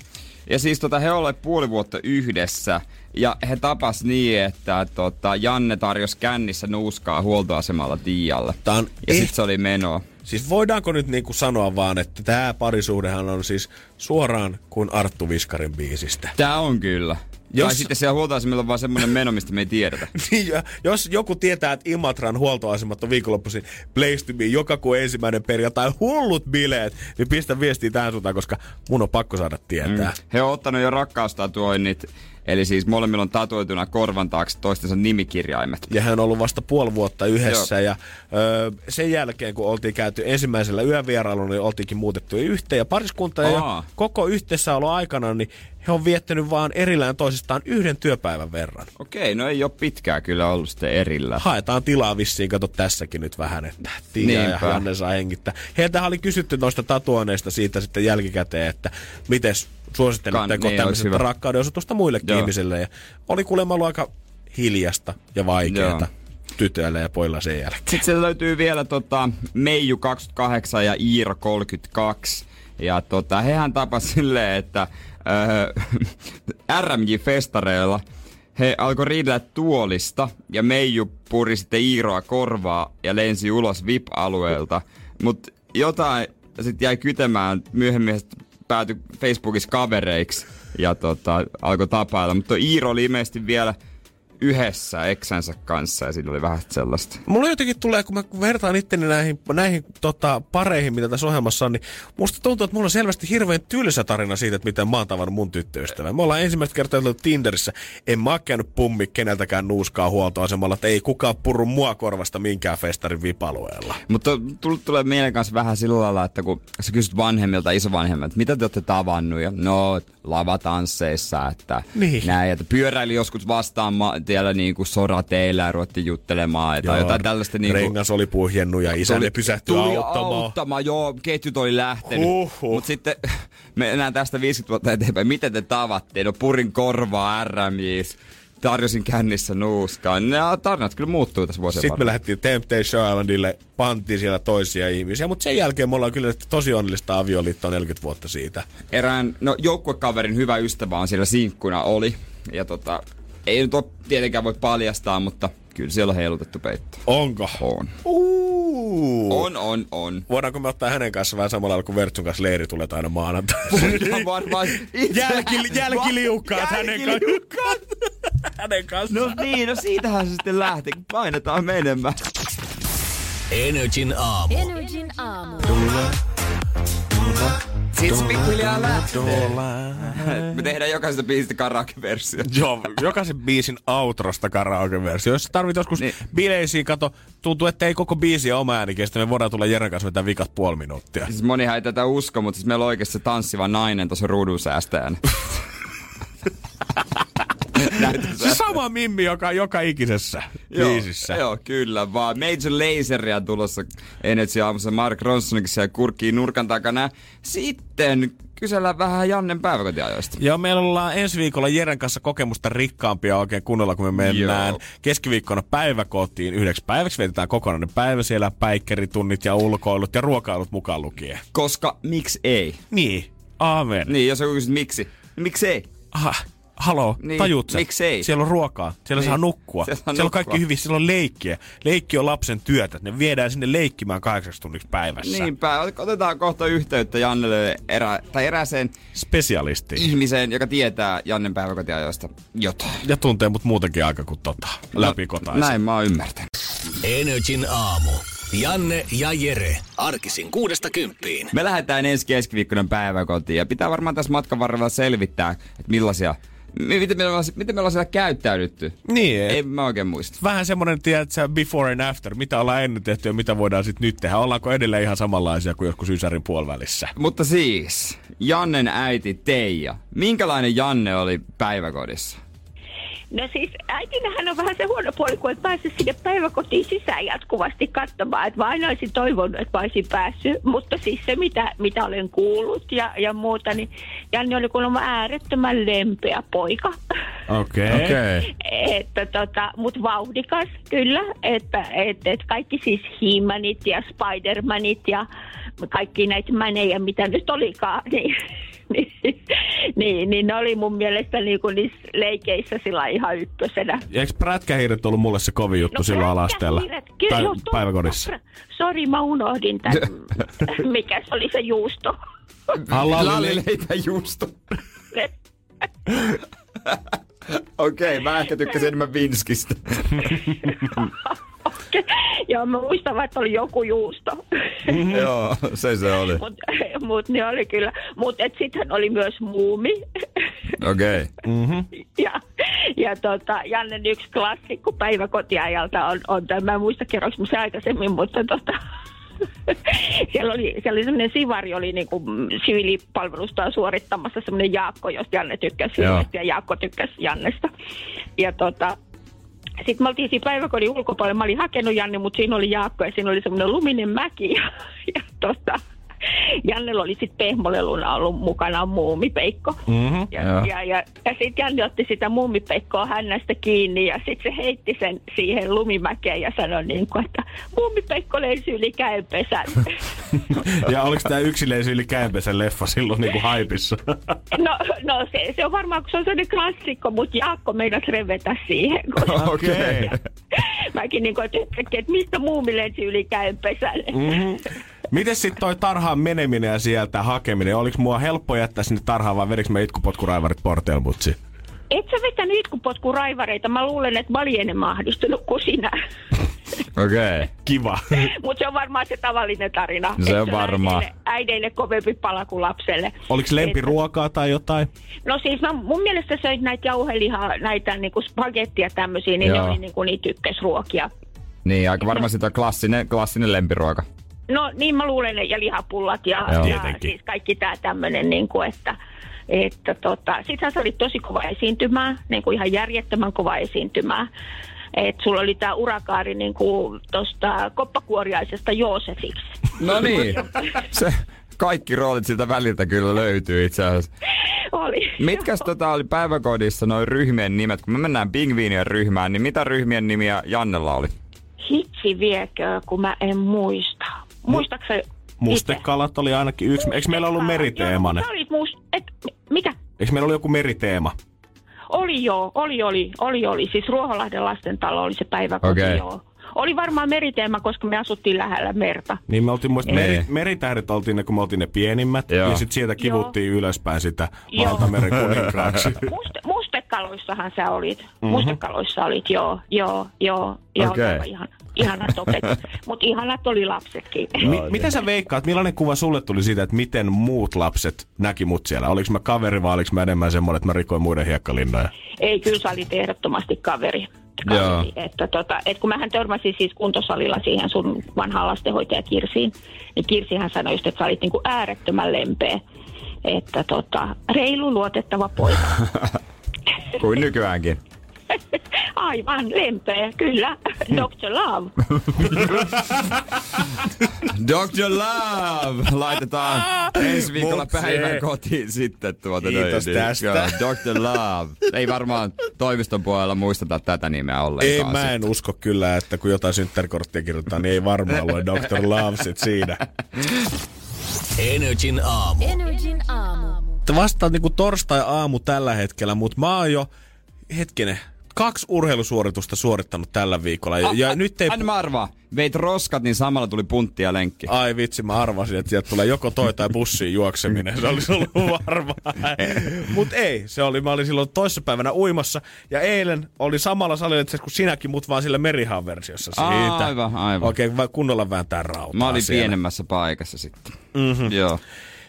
S5: Ja siis tota, he olleet puoli vuotta yhdessä. Ja he tapas niin, että tota, Janne tarjosi kännissä nuuskaa huoltoasemalla Tiialle.
S6: Tää on
S5: Ja
S6: eh-
S5: sit se oli menoa.
S6: Siis voidaanko nyt niinku sanoa vaan, että tämä parisuhdehan on siis suoraan kuin Arttu Viskarin biisistä.
S5: Tää on kyllä. Jos... Tai sitten siellä huoltoasemilla on vaan semmonen meno, mistä me ei tiedetä.
S6: Niin, jos joku tietää, että Imatran huoltoasemat on viikonloppuisin Place to be joka kuun ensimmäinen perjantai hullut bileet, niin pistä viestiä tähän suuntaan, koska mun on pakko saada tietää. Mm.
S5: He on ottanut jo rakkaustatuoinnit, eli siis molemmilla on tatuoituna korvan taakse toistensa nimikirjaimet.
S6: Ja hän on ollut vasta puoli vuotta yhdessä Joo. ja öö, sen jälkeen kun oltiin käyty ensimmäisellä yövierailulla, niin oltiinkin muutettu yhteen. Ja pariskunta ja koko yhteissäolo aikana, niin he on viettänyt vaan erillään toisistaan yhden työpäivän verran.
S5: Okei, no ei ole pitkää kyllä ollut sitten erillä.
S6: haetaan tilaa vissiin, kato tässäkin nyt vähän, että Tiia ja
S5: Niinpä.
S6: Janne saa hengittää. Heiltä oli kysytty noista tatuoineista siitä sitten jälkikäteen, että mites suositteletteko
S5: niin,
S6: tämmöistä
S5: hyvä.
S6: rakkauden osoitusta muillekin
S5: Joo.
S6: ihmisille. Ja oli kuulemma ollut aika hiljasta ja vaikeata
S5: Joo.
S6: tytöillä ja poilla sen jälkeen.
S5: Sitten siellä löytyy vielä tota, Meiju 28 ja Iiro 32. Ja tota, hehän tapas silleen, että öö, RMJ-festareilla he alkoi riidellä tuolista ja Meiju puri sitten Iiroa korvaa ja lensi ulos VIP-alueelta. Mutta jotain sitten jäi kytemään myöhemmin he sit päätyi Facebookissa kavereiksi ja tota, alkoi tapailla. Mutta Iiro oli ilmeisesti vielä yhdessä eksänsä kanssa ja siinä oli vähän sellaista.
S6: Mulla jotenkin tulee, kun mä vertaan itteni näihin, näihin tota, pareihin, mitä tässä ohjelmassa on, niin musta tuntuu, että mulla on selvästi hirveän tylsä tarina siitä, että miten mä oon tavannut mun tyttöystävän. Me ollaan ensimmäistä kertaa ollut Tinderissä. En mä oo käynyt pummi keneltäkään nuuskaa huoltoasemalla, että ei kukaan purru mua korvasta minkään festarin vipalueella.
S5: Mutta tullut tulee mieleen kanssa vähän sillä lailla, että kun sä kysyt vanhemmilta, isovanhemmilta, mitä te olette tavannut? Ja no, lavatansseissa, että
S6: Niin.
S5: näin, että pyöräili joskus vastaan ma- tiellä niin kuin sorateillä ja ruvettiin juttelemaan tai jotain tällaista niin kuin,
S6: Rengas oli puhjennut ja isänne pysähtyi
S5: tuli
S6: auttamaan.
S5: auttamaan. Joo, ketjut oli lähtenyt.
S6: Huhhuh.
S5: Mutta sitten me enää tästä 50 vuotta eteenpäin. Miten te tavattiin? No purin korvaa RMJs. Tarjosin kännissä nuuskaa. Nämä tarinat kyllä muuttuu tässä vuosien
S6: Sitten me
S5: varrella.
S6: lähdettiin Temptation Islandille, pantiin siellä toisia ihmisiä, mutta sen jälkeen me ollaan kyllä tosi onnellista avioliittoa 40 vuotta siitä.
S5: erään, no joukkuekaverin hyvä ystävä on siellä sinkkuna oli. Ja tota, ei nyt ole tietenkään voi paljastaa, mutta kyllä siellä on heilutettu peitto.
S6: Onko?
S5: On.
S6: Uh.
S5: On, on, on.
S6: Voidaanko me ottaa hänen kanssa vähän samalla lailla kuin Vertsun kanssa leiri tulee aina maanantai?
S5: Voidaan varmaan
S6: Jälki, jälkiliukkaat hänen kanssaan.
S5: Jälkiliukkaat.
S6: käden kanssa.
S5: No niin, no siitähän se sitten lähti, kun painetaan menemään.
S3: Energin aamu.
S4: Energin aamu.
S5: Sitten se pikkuhiljaa lähtee. Me tehdään jokaisesta biisistä karaoke-versio.
S6: Joo, jokaisen biisin outrosta karaoke-versio. Jos tarvit joskus
S5: Niin.
S6: bileisiin, kato, tuntuu, että ei koko biisi oma ääni kestä. Me voidaan tulla Jeren kanssa vetää vikat puoli minuuttia.
S5: Siis monihan ei tätä usko, mutta siis meillä on oikeasti se tanssiva nainen tuossa ruudun säästäjänä.
S6: Se sama mimmi, joka on joka ikisessä biisissä.
S5: Joo, kyllä vaan. Major Laseria tulossa Energy aamussa. Mark Ronsonkin siellä kurkkii nurkan takana. Sitten kysellään vähän Jannen päiväkotiajoista.
S6: Joo, meillä ollaan ensi viikolla Jeren kanssa kokemusta rikkaampia oikein kunnolla, kun me mennään
S5: Joo.
S6: keskiviikkona päiväkotiin yhdeksi päiväksi. Vietetään kokonainen päivä siellä, päikkeritunnit ja ulkoilut ja ruokailut mukaan lukien.
S5: Koska miksi ei?
S6: Niin, aamen.
S5: Niin, jos joku kysyt miksi. Niin miksi ei?
S6: Aha, haloo,
S5: Niin,
S6: tajut sä?
S5: miksei?
S6: Siellä on ruokaa, siellä
S5: Niin,
S6: saa nukkua,
S5: siellä
S6: siellä,
S5: saa
S6: on kaikki hyvin, siellä on leikkiä. Leikki on lapsen työtä, ne viedään sinne leikkimään kahdeksaksi tunniksi päivässä.
S5: Niinpä, otetaan kohta yhteyttä Jannelle erä, tai erääseen
S6: Spesialisti.
S5: ihmiseen, joka tietää Jannen päiväkotiajoista jotain.
S6: Ja tuntee mut muutenkin aika kuin tota, läpikotaisen.
S5: Näin mä oon ymmärtänyt.
S3: Energin aamu. Janne ja Jere. Arkisin kuudesta kymppiin.
S5: Me lähdetään ensi keskiviikkona päiväkotiin ja pitää varmaan tässä matkan varrella selvittää, että millaisia, mi- miten me ollaan, miten me ollaan siellä käyttäydytty.
S6: Niin,
S5: Ei
S6: ei.
S5: mä oikein muista.
S6: Vähän semmonen, tiedätkö, before and after, mitä ollaan ennen tehty ja mitä voidaan sitten nyt tehdä. Ollaanko edelleen ihan samanlaisia kuin joskus Ysärin puolivälissä?
S5: Mutta siis, Jannen äiti Teija. Minkälainen Janne oli päiväkodissa?
S8: No siis äitinähän on vähän se huono puoli, kun et pääse sinne päiväkotiin sisään jatkuvasti katsomaan. Että mä aina olisin toivonut, että mä olisin päässyt. Mutta siis se, mitä, mitä olen kuullut ja, ja muuta, niin Janne oli kuulemma äärettömän lempeä poika.
S6: Okei. Okay.
S5: Okei.
S8: että tota, mut vauhdikas kyllä, että et, et kaikki siis He-Manit ja Spider-Manit ja kaikki näitä mänejä, mitä nyt olikaan, niin, niin, niin, niin ne oli mun mielestä niinku niissä leikeissä sillä ihan ykkösenä.
S6: Eikö prätkähiiret ollut mulle se kovin juttu no, silloin alasteella?
S8: Kyllä,
S6: Tai
S8: joo,
S6: päiväkodissa?
S8: Sori, mä unohdin tämän. Mikä se oli se juusto?
S6: Ah, lalli-
S5: Lallileipä juusto. Okei, okay, mä ehkä tykkäsin enemmän Vinskistä.
S8: Joo, mä muistan, vaan, että oli joku juusto.
S5: Joo, se se oli.
S8: Mutta mut ne oli kyllä. Mutta sitten oli myös muumi.
S5: Okei. Okay.
S8: ja ja tota, Jannen yksi klassikko päiväkotiajalta on, on tämä, mä en muista kerroinko mä se aikaisemmin, mutta tota, siellä oli, siellä oli semmoinen sivari, oli niinku mm, siviilipalvelusta suorittamassa semmoinen Jaakko, josta Janne tykkäsi
S5: Joo.
S8: ja Jaakko tykkäsi Jannesta. Ja tota, sitten me oltiin siinä päiväkodin ulkopuolella. Mä olin hakenut Janne, mutta siinä oli Jaakko ja siinä oli semmoinen luminen mäki. Ja, ja tota, Jannella oli sitten pehmoleluna ollut mukana muumipeikko.
S6: Mhm.
S8: Ja, ja, ja, ja sitten Janne otti sitä muumipeikkoa hännästä kiinni ja sitten se heitti sen siihen lumimäkeen ja sanoi niin kuin, että muumipeikko lensi yli käenpesän.
S6: Ja oliko tämä yksilöisy yli käänpesän leffa silloin niinku haipissa?
S8: no, no se, se on varmaan, kun se on sellainen klassikko, mutta Jaakko meinasi revetä siihen.
S5: Okei. Okay.
S8: mäkin niin kuin, että, että mistä muumi lensi yli käenpesän.
S6: Mm-hmm. Miten sitten toi tarhaan meneminen ja sieltä hakeminen? Oliko mua helppo jättää sinne tarhaan vai vedikö mä itkupotkuraivarit porteelmutsi?
S8: Et sä vetänyt itkupotkuraivareita. Mä luulen, että mä olin enemmän ahdistunut kuin sinä.
S5: Okei. Okay.
S6: Kiva.
S8: Mutta se on varmaan se tavallinen tarina.
S5: Se on varmaan.
S8: Äideille, äideille kovempi pala kuin lapselle.
S6: Oliko lempiruokaa tai jotain?
S8: No siis mä, mun mielestä söit näitä jauhelihaa, näitä niinku spagettia tämmöisiä, niin
S5: Joo.
S8: ne oli niinku niitä ykkösruokia.
S5: Niin, aika varmaan sitä klassinen, klassinen lempiruoka.
S8: No niin mä luulen, ja lihapullat ja,
S5: Joo.
S8: ja
S6: Tietenkin.
S8: siis kaikki tää tämmönen, niinku, että, että tota, sittenhän se oli tosi kova esiintymää, niin kuin ihan järjettömän kova esiintymää. Et sulla oli tää urakaari niin kuin tosta koppakuoriaisesta Joosefiksi.
S5: No niin. Se, kaikki roolit siltä väliltä kyllä löytyy itse asiassa.
S8: Oli.
S5: Mitkäs tota oli päiväkodissa noin ryhmien nimet? Kun me mennään pingviinien ryhmään, niin mitä ryhmien nimiä Jannella oli?
S8: Hitsi viekö, kun mä en muista. Muistaaksä itse?
S6: Mustekalat oli ainakin yksi. Eikö meillä ollut meriteemainen?
S8: Joo, mutta sä olit mus... Et, mikä?
S6: Eikö meillä ollut joku meriteema?
S8: Oli joo, oli, oli, oli, oli. Siis Ruoholahden lastentalo oli se päiväkoti,
S5: Okei.
S8: joo. Oli varmaan meriteema, koska me asuttiin lähellä merta.
S6: Niin me oltiin muista, meri, meritähdet oltiin ne, kun me oltiin ne pienimmät.
S5: Joo.
S6: Ja sitten sieltä kivuttiin ylöspäin sitä valtameren kuninkaaksi.
S8: Muste, mustekala mustekaloissahan sä olit. Mm-hmm. Mustekaloissa olit, joo, joo, joo. joo okay. ihan, ihanat opet. Mutta ihanat oli lapsetkin.
S6: Mi- miten sä veikkaat, millainen kuva sulle tuli siitä, että miten muut lapset näki mut siellä? Oliko mä kaveri vai oliko mä enemmän semmoinen, että mä rikoin muiden hiekkalinnoja?
S8: Ei, kyllä sä olit ehdottomasti kaveri.
S5: Joo.
S8: kaveri. Että tota, et kun mähän törmäsin siis kuntosalilla siihen sun vanhaan lastenhoitaja Kirsiin, niin Kirsihän sanoi just, että sä olit niinku äärettömän lempeä. Että tota, reilu, luotettava poika.
S5: Kuin nykyäänkin.
S8: Aivan lempeä, kyllä. Dr. Love.
S5: Dr. Love! Laitetaan ensi viikolla
S6: Mut se-
S5: päivän kotiin sitten tuota.
S6: Kiitos
S5: noin, niin,
S6: tästä.
S5: Dr. Love. Ei varmaan toimiston puolella muisteta tätä nimeä
S6: Ei,
S5: ollenkaan.
S6: mä en usko kyllä, että kun jotain synttärikorttia kirjoittaa, niin ei varmaan lue Dr. Love sit siinä.
S3: Energin aamu.
S4: Energin aamu.
S6: Te vastaat niinku torstai-aamu tällä hetkellä, mutta mä oon jo, hetkinen, kaksi urheilusuoritusta suorittanut tällä viikolla. Ja, ja nyt ei...
S5: Anna mä arvaa. Veit roskat, niin samalla tuli puntti ja lenkki.
S6: Ai vitsi, mä arvasin, että sieltä tulee joko toi tai bussiin juokseminen. Se olisi ollut varma. Mut ei, se oli, mä olin silloin toissapäivänä uimassa. Ja eilen oli samalla salilla asiassa kuin sinäkin, mutta vaan sillä merihaan versiossa siitä.
S5: Aivan, aivan.
S6: Oikein kunnolla vääntää rautaa
S5: Mä olin
S6: siellä.
S5: pienemmässä paikassa sitten. Mm-hmm. Joo.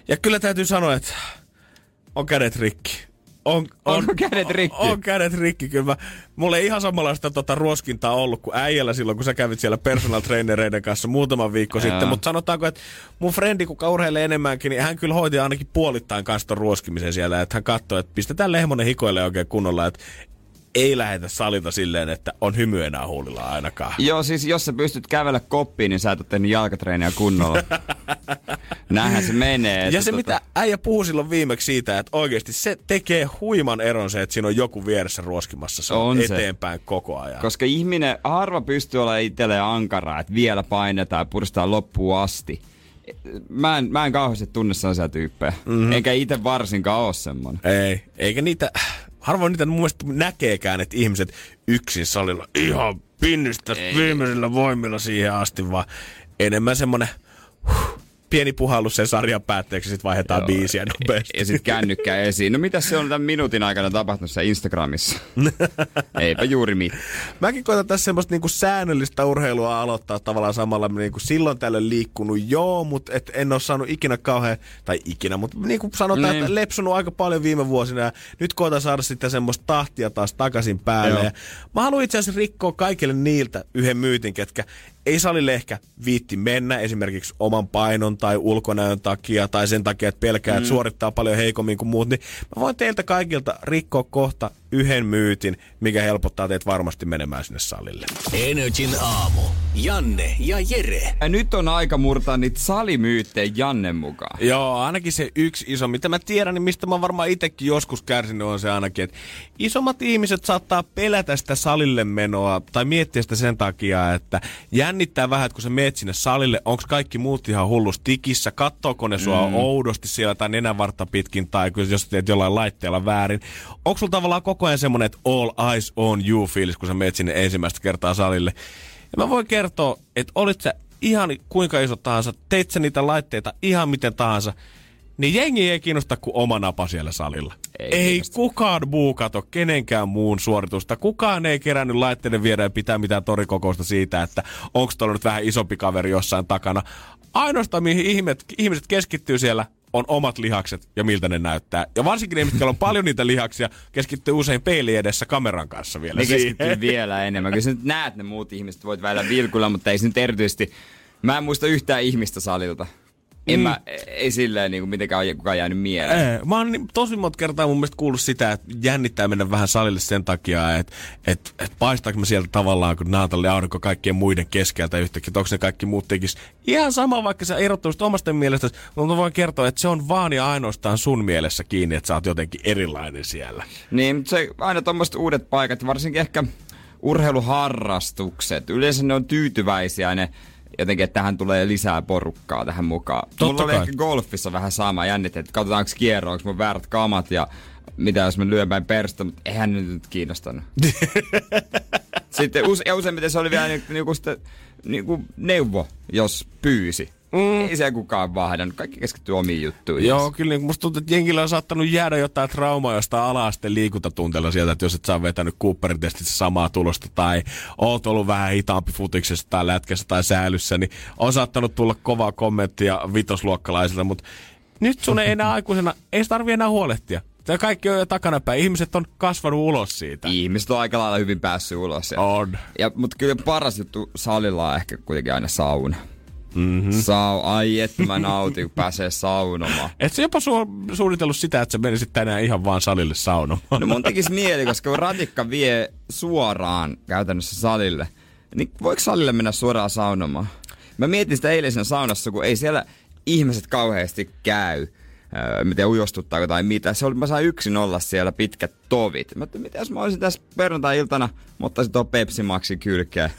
S6: Ja kyllä täytyy sanoa, että on kädet rikki. On, on,
S5: Onko kädet rikki?
S6: On, on kädet rikki, kyllä. Mä, mulla ei ihan samanlaista tota, ruoskintaa ollut kuin äijällä silloin, kun sä kävit siellä personal trainereiden kanssa muutama viikko
S5: Joo.
S6: sitten. Mutta sanotaanko, että mun frendi, kuka urheilee enemmänkin, niin hän kyllä hoiti ainakin puolittain kanssa ruoskimisen siellä. Että hän katsoi, että pistetään lehmonen hikoille oikein kunnolla, että ei lähetä salilta silleen, että on hymy enää huulilla ainakaan.
S5: Joo, siis jos sä pystyt kävellä koppiin, niin sä et ole tehnyt jalkatreeniä kunnolla. Näinhän se menee.
S6: Ja se,
S5: tota-
S6: mitä äijä puhui silloin viimeksi siitä, että oikeasti se tekee huiman eron se, että siinä on joku vieressä ruoskimassa. Se on,
S5: On se.
S6: eteenpäin koko ajan.
S5: Koska ihminen, harva pystyy olemaan itselleen ankaraa, että vielä painetaan ja puristaa loppuun asti. Mä en, mä en kauheasti tunne sellaisia tyyppejä. Mm-hmm. Enkä itse varsinkaan ole semmonen.
S6: Ei, eikä niitä, harvoin niitä mun mielestä näkeekään, että ihmiset yksin salilla ihan pinnistä viimeisillä voimilla siihen asti, vaan enemmän semmonen huh, pieni puhallus sen sarjan päätteeksi, sit vaihdetaan biisiä nopeasti.
S5: Ja sitten kännykkä esiin. No mitä se on tämän minuutin aikana tapahtunut siellä Instagramissa? Eipä juuri mitään.
S6: Mäkin koitan tässä semmoista niinku säännöllistä urheilua aloittaa tavallaan samalla niinku silloin tällöin liikkunut, joo, mutta et en ole saanut ikinä kauhean, tai ikinä, mutta niinku sanotaan,
S5: Niin.
S6: että lepsunut aika paljon viime vuosina ja nyt koitan saada sitten semmoista tahtia taas takaisin päälle.
S5: Joo.
S6: Ja mä haluan itse asiassa rikkoa kaikille niiltä yhden myytin, ketkä ei salille ehkä viitti mennä esimerkiksi oman painon tai ulkonäön takia tai sen takia, että pelkää, että suorittaa paljon heikommin kuin muut, niin mä voin teiltä kaikilta rikkoa kohta yhden myytin, mikä helpottaa teitä varmasti menemään sinne salille.
S3: Energin aamu. Janne ja Jere.
S5: Ja nyt on aika murtaa niitä salimyyttejä Jannen mukaan.
S6: Joo, ainakin se yksi iso, mitä mä tiedän, niin mistä mä varmaan itsekin joskus kärsinyt, on se ainakin, että isommat ihmiset saattaa pelätä sitä salille menoa tai miettiä sitä sen takia, että jännittää vähän, että kun sä meet sinne salille, onko kaikki muut ihan hullus tikissä, kattooko ne sua mm. oudosti siellä tai nenänvartta pitkin tai jos teet jollain laitteella väärin. Onko sulla tavallaan koko ajan semmonen, että all eyes on you fiilis, kun sä meet sinne ensimmäistä kertaa salille. Ja mä voin kertoa, että olit sä ihan kuinka iso tahansa, teit sä niitä laitteita ihan miten tahansa, niin jengi ei kiinnosta kuin oma napa siellä salilla.
S5: Ei
S6: Ei, ei
S5: kiinnosta.
S6: kukaan muu kato kenenkään muun suoritusta. Kukaan ei kerännyt laitteiden viedä ja pitää mitään torikokousta siitä, että onko tuolla nyt vähän isompi kaveri jossain takana. Ainoastaan mihin ihmiset, ihmiset keskittyy siellä on omat lihakset ja miltä ne näyttää. Ja varsinkin ne, mitkä on paljon niitä lihaksia, keskittyy usein peili edessä kameran kanssa vielä
S5: Ne keskittyy vielä enemmän. Kyllä sä nyt näet ne muut ihmiset, voit välillä vilkulla, mutta ei se nyt erityisesti... Mä en muista yhtään ihmistä salilta. En
S6: Mm.
S5: mä, ei silleen niin kuin mitenkään kukaan jäänyt mieleen.
S6: Ei, mä oon niin- tosi monta kertaa mun mielestä kuullut sitä, että jännittää mennä vähän salille sen takia, että et, et paistaanko mä sieltä tavallaan, kun Naatalle aurinko kaikkien muiden keskeltä yhtäkkiä, että onko ne kaikki muut tekis. Ihan sama, vaikka sä erottuisit omasta mielestä, mutta mä voin kertoa, että se on vaan ja ainoastaan sun mielessä kiinni, että sä oot jotenkin erilainen siellä.
S5: Niin, mutta se aina tuommoiset uudet paikat, varsinkin ehkä urheiluharrastukset. Yleensä ne on tyytyväisiä ne jotenkin, että tähän tulee lisää porukkaa tähän mukaan.
S6: Totta
S5: Mulla oli
S6: kai.
S5: ehkä golfissa vähän sama jännit, että katsotaanko kierro, onko mun väärät kamat ja mitä jos mä lyön päin perstä, mutta eihän ne nyt kiinnostanut. Sitten use, ja useimmiten se oli vielä niinku, niinku, sitä, niinku neuvo, jos pyysi. Mm. Ei siellä kukaan vahdannut. Kaikki keskittyy omiin juttuihin.
S6: Joo, kyllä niin musta tuntuu, että jengillä on saattanut jäädä jotain traumaa jostain ala-asteen liikuntatunteella sieltä, että jos et saa vetänyt Cooperin testissä samaa tulosta tai oot ollut vähän hitaampi futiksessa tai lätkässä tai säilyssä, niin on saattanut tulla kovaa kommenttia vitosluokkalaisilta, mutta nyt sun ei enää aikuisena, ei tarvi enää huolehtia. Tämä kaikki on jo takanapäin. Ihmiset on kasvanut ulos siitä.
S5: Ihmiset on aika lailla hyvin päässyt ulos. Ja,
S6: On.
S5: ja, mutta kyllä paras juttu salilla on ehkä kuitenkin aina sauna.
S6: Mhm.
S5: Mm-hmm. Sau, ai että mä nautin, kun pääsee saunomaan.
S6: Et sä jopa su- suunnitellut sitä, että sä menisit tänään ihan vaan salille saunomaan.
S5: No mun tekisi mieli, koska kun ratikka vie suoraan käytännössä salille, niin voiko salille mennä suoraan saunomaan? Mä mietin sitä eilisen saunassa, kun ei siellä ihmiset kauheasti käy. Öö, miten ujostuttaako tai mitä. Se oli, mä sain yksin olla siellä pitkät tovit. Mä mitä jos mä olisin tässä perjantai-iltana, mä ottaisin tuon Pepsi Maxin kylkeen.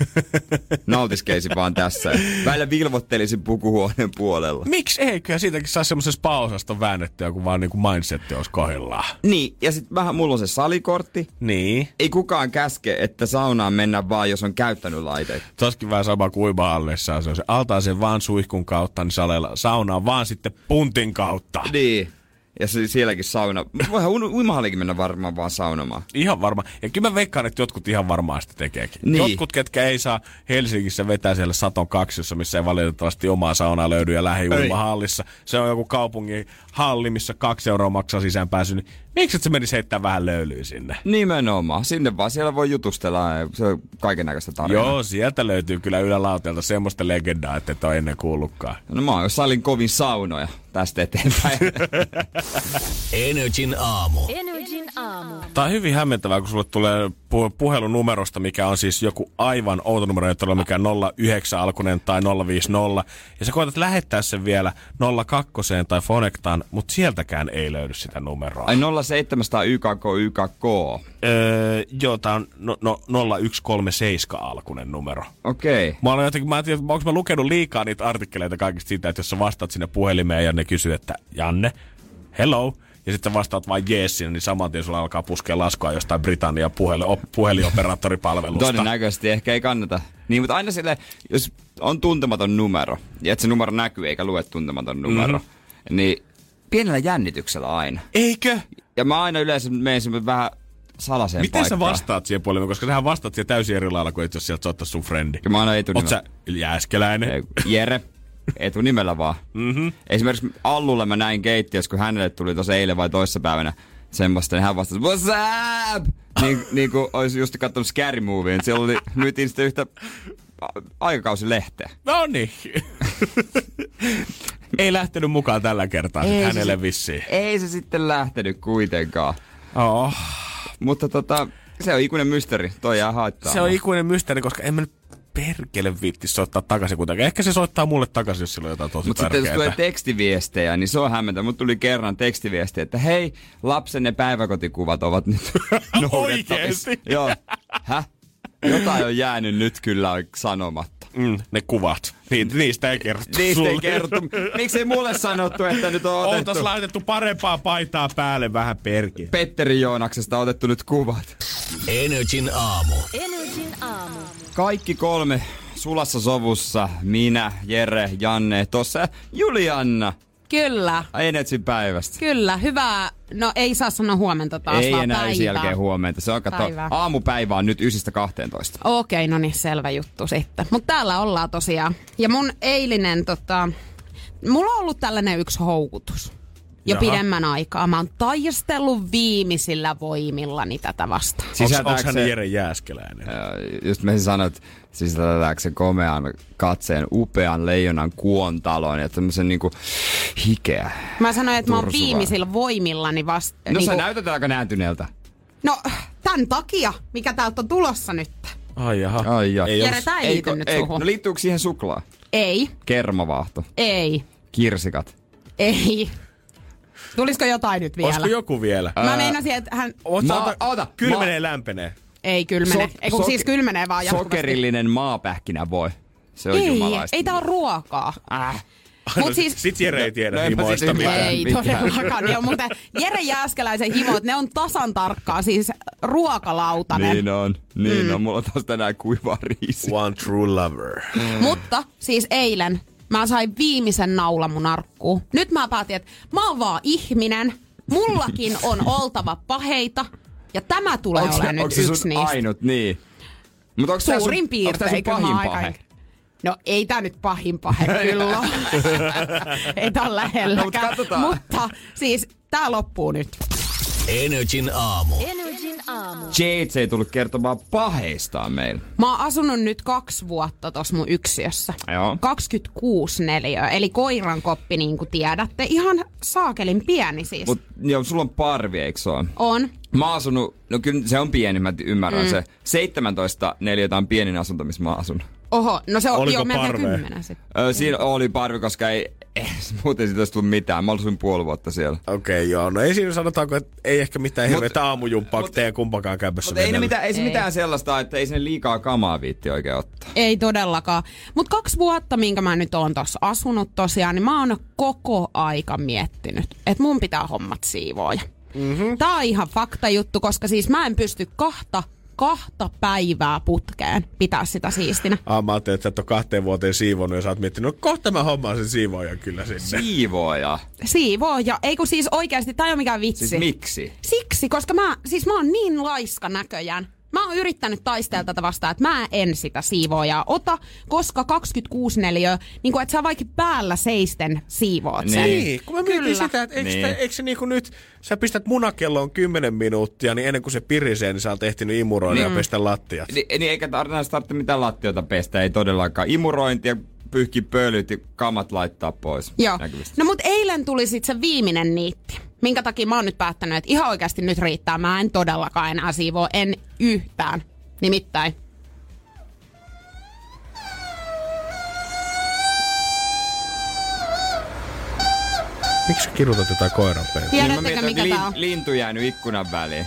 S5: Nautiskeisin vaan tässä. ja Välillä vilvottelisin pukuhuoneen puolella.
S6: Miksi ei? Kyllä siitäkin saa semmoisen spa-osaston väännettyä, kun vaan niinku mindsetti olisi kohdillaan.
S5: Niin, ja sitten vähän mulla on se salikortti.
S6: Niin.
S5: Ei kukaan käske, että saunaan mennä vaan, jos on käyttänyt laitteita.
S6: Toskin vähän sama kuin uima-allessa. Se on se altaaseen vaan suihkun kautta, niin salella saunaan vaan sitten puntin kautta.
S5: Niin. Ja se, sielläkin sauna. Voihan ui- uimahallikin mennä varmaan vaan saunomaan.
S6: Ihan varma. Ja kyllä mä veikkaan, että jotkut ihan varmaan sitä tekeekin.
S5: Niin.
S6: Jotkut, ketkä ei saa Helsingissä vetää siellä Saton kaksiossa, missä ei valitettavasti omaa saunaa löydy ja lähiuimahallissa. Se on joku kaupungin halli, missä kaksi euroa maksaa sisäänpääsy. Niin miksi et sä menisi heittää vähän löylyä sinne?
S5: Nimenomaan. Sinne vaan siellä voi jutustella ja se on kaiken näköistä tarinaa.
S6: Joo, sieltä löytyy kyllä ylälauteelta semmoista legendaa, että et ole ennen kuullutkaan.
S5: No mä oon salin kovin saunoja tästä eteenpäin.
S3: Energin aamu.
S4: Energin aamu.
S6: Tämä on hyvin hämmentävää, kun sulle tulee pu- puhelunumerosta, mikä on siis joku aivan outo numero, ei todella mikään 09 alkunen tai 050. Ja sä koetat lähettää sen vielä 02 tai Fonectaan, mutta sieltäkään ei löydy sitä numeroa.
S5: Ai 0700 YKK YKK.
S6: Öö, joo, tää on no, no, 0137 alkunen numero.
S5: Okei. Okay.
S6: Mä olen jotenkin, mä en tiedä, onko mä lukenut liikaa niitä artikkeleita kaikista siitä, että jos sä vastaat sinne puhelimeen ja ne kysyy, että Janne, hello, ja sitten vastaat vain jees sinne, niin saman tien sulla alkaa puskea laskua jostain Britannian puhel, op, puhelinoperaattoripalvelusta.
S5: Todennäköisesti ehkä ei kannata. Niin, mutta aina sille, jos on tuntematon numero, ja että se numero näkyy eikä lue tuntematon numero, mm-hmm. niin pienellä jännityksellä aina.
S6: Eikö?
S5: Ja mä aina yleensä menen semmoinen vähän salaseen
S6: Miten sä
S5: paikkaan.
S6: vastaat siihen puhelimeen, koska sähän vastaat siihen täysin eri lailla kuin et jos sieltä soittaa sun frendi.
S5: Ja mä aina etunimellä.
S6: Oot sä jääskeläinen?
S5: Jere, etunimellä vaan. Mm-hmm. Esimerkiksi Allulle mä näin keittiössä, kun hänelle tuli tuossa eilen vai toissapäivänä semmoista, niin hän vastasi, what's up? niin, niin kuin olisi just katsonut Scary Movie, niin siellä oli, myytiin sitten yhtä aikakausilehteä.
S6: No niin. Ei lähtenyt mukaan tällä kertaa
S5: Ei se
S6: hänelle
S5: sit-
S6: vissiin.
S5: Ei se sitten lähtenyt kuitenkaan.
S6: Oh.
S5: Mutta tota, se on ikuinen mysteeri, toi jää haittaa.
S6: Se on ikuinen mysteeri, koska en mä nyt perkele viitti soittaa takaisin kuitenkaan. Ehkä se soittaa mulle takaisin, jos sillä on jotain tosi
S5: Mutta sitten jos tulee tekstiviestejä, niin se on hämmentävä. Mut tuli kerran tekstiviesti, että hei, lapsenne päiväkotikuvat ovat nyt.
S6: Oikeesti?
S5: Joo. Häh? Jotain on jäänyt nyt kyllä sanomatta.
S6: Mm, ne kuvat. Ni, niistä ei kerrottu
S5: Niistä ei
S6: sulle.
S5: kerrottu. Miksei mulle sanottu, että nyt on otettu
S6: Oltais laitettu parempaa paitaa päälle vähän perki.
S5: Petteri Joonaksesta otettu nyt kuvat.
S3: Energin aamu.
S4: Energin aamu.
S5: Kaikki kolme sulassa sovussa. Minä, Jere, Janne, tossa Julianna.
S9: Kyllä,
S5: Enetsin päivästä.
S9: kyllä. Hyvää. No ei saa sanoa huomenta taas,
S5: Ei
S9: vaan
S5: enää
S9: päivää.
S5: sen jälkeen huomenta. Se on kato, aamupäivä on nyt 9.12.
S9: Okei, no niin, selvä juttu sitten. Mutta täällä ollaan tosiaan. Ja mun eilinen, tota, mulla on ollut tällainen yksi houkutus. Jo
S6: Jaha.
S9: pidemmän aikaa. Mä oon taistellut viimeisillä voimillani tätä vastaan.
S6: Onks,
S5: Sisältääkö
S6: onks hän
S5: se-
S6: Jere Jääskeläinen?
S5: Just mä sanoin, että sisältääkö se komean katseen upean leijonan kuontalon ja tämmöisen niinku hikeä.
S9: Mä sanoin, että mä oon viimeisillä voimillani vasta.
S5: No sä näytät aika nääntyneeltä.
S9: no, tämän takia, mikä täältä on tulossa nyt.
S6: Ai jaha.
S5: Ai ja.
S6: Ei
S9: Jere, tää ei liity nyt
S5: ei,
S9: suhun.
S5: no liittyykö siihen suklaa?
S9: Ei,
S5: Kermavaahto,
S9: ei,
S5: kirsikat.
S9: ei. Tulisiko jotain nyt vielä?
S6: Olisiko joku vielä?
S9: Mä meinasin, että hän...
S5: Ma-
S6: ota-
S5: ota,
S6: Kylmenee
S5: ma-
S6: lämpenee.
S9: Ei kylmene.
S5: So-
S9: Ei kun
S5: soke-
S9: siis kylmenee vaan jatkuvasti.
S5: Sokerillinen maapähkinä voi. Se on
S9: Ei,
S5: jumalaista.
S9: ei tää on ruokaa.
S5: Äh.
S9: Mut siis...
S6: Sit Jere ei tiedä
S5: No
S6: himoista
S5: sit
S6: mitään.
S9: Ei todellakaan. Ne on muuten Jere Jääskeläisen himot, ne on tasan tarkkaa, siis ruokalautanen.
S5: Niin on, niin mm. on. Mulla on taas tänään kuivaa riisiä.
S6: One true lover.
S9: Mutta siis eilen mä sain viimeisen naulan mun arkkuun. Nyt mä päätin, että mä oon vaan ihminen, mullakin on oltava paheita, ja tämä tulee
S5: Onks
S9: olemaan nyt
S5: onks se
S9: yksi
S5: sun
S9: niistä.
S5: ainut, niin. Mutta onko
S9: Suurin piirtein. kyllä mä
S5: pahin
S9: aika-
S5: pahe?
S9: No ei tää nyt pahin pahe kyllä ei tää ole lähelläkään.
S5: No, mut katsotaan.
S9: mutta siis tää loppuu nyt.
S3: Energin aamu.
S4: Energin aamu.
S5: James ei tullut kertomaan paheistaan meille.
S9: Mä oon asunut nyt kaksi vuotta tossa mun yksiössä.
S5: Joo.
S9: 26 neliöä, eli koiran koppi niin kuin tiedätte. Ihan saakelin pieni siis.
S5: Mut joo, sulla on parvi, eikö se ole?
S9: On.
S5: Mä oon asunut, no kyllä se on pieni, mä ymmärrän mm. se. 17 neliötä on pienin asunto, missä mä oon asunut.
S9: Oho, no se on
S6: Oliko
S9: jo melkein
S6: parvea?
S9: kymmenen sitten.
S5: Ö, siinä oli parvi, koska ei, eh, muuten siitä olisi tullut mitään. Mä olisin puoli vuotta siellä.
S6: Okei, okay, joo. No ei siinä sanotaanko, että ei ehkä mitään
S5: Mut-
S6: hirveätä aamujumppaa, kun teidän kumpakaan kämpössä
S5: Mutta ei, mitään, ei se
S9: Ei.
S5: mitään sellaista, että ei sinne liikaa kamaa viitti oikein ottaa.
S9: Ei todellakaan. Mutta kaksi vuotta, minkä mä nyt oon tuossa asunut tosiaan, niin mä oon koko aika miettinyt, että mun pitää hommat siivooja. Mm-hmm. Tää on ihan fakta juttu, koska siis mä en pysty kahta, kahta päivää putkeen pitää sitä siistinä.
S6: Ah, mä ajattelin, että sä et ole kahteen vuoteen siivonut ja sä oot miettinyt, no kohta mä hommaan sen siivoojan kyllä sinne.
S5: Siivooja.
S9: Siivooja. Ei kun siis oikeasti, tää ei ole mikään vitsi.
S5: Siis miksi?
S9: Siksi, koska mä, siis mä oon niin laiska näköjään. Mä oon yrittänyt taistella tätä vastaan, että mä en sitä siivoojaa ota, koska 26 neliöä, niin kuin, että sä vaikka päällä seisten siivoot sen.
S6: Niin, kun mä mietin
S9: Kyllä.
S6: sitä, että eikö,
S5: Niin.
S6: niin. eikö se niinku nyt, sä pistät munakelloon 10 minuuttia, niin ennen kuin se pirisee, niin sä oot ehtinyt imuroida
S9: Mm.
S6: ja pestä lattiat.
S5: Ni, niin eikä tarvitse tarvitse mitään lattiota pestä, ei todellakaan. Imurointia, pyyhki pölyt ja kamat laittaa pois.
S9: Joo.
S5: näkyvistä.
S9: No mut eilen tuli sit se viimeinen niitti. Minkä takia mä oon nyt päättänyt, että ihan oikeasti nyt riittää. Mä en todellakaan enää siivoo, en yhtään. Nimittäin.
S6: Miksi kirutat jotain koiran?
S5: Niin mä
S9: Tiedättekö
S5: mietin,
S9: mikä tää on?
S5: lintu jäänyt ikkunan väliin.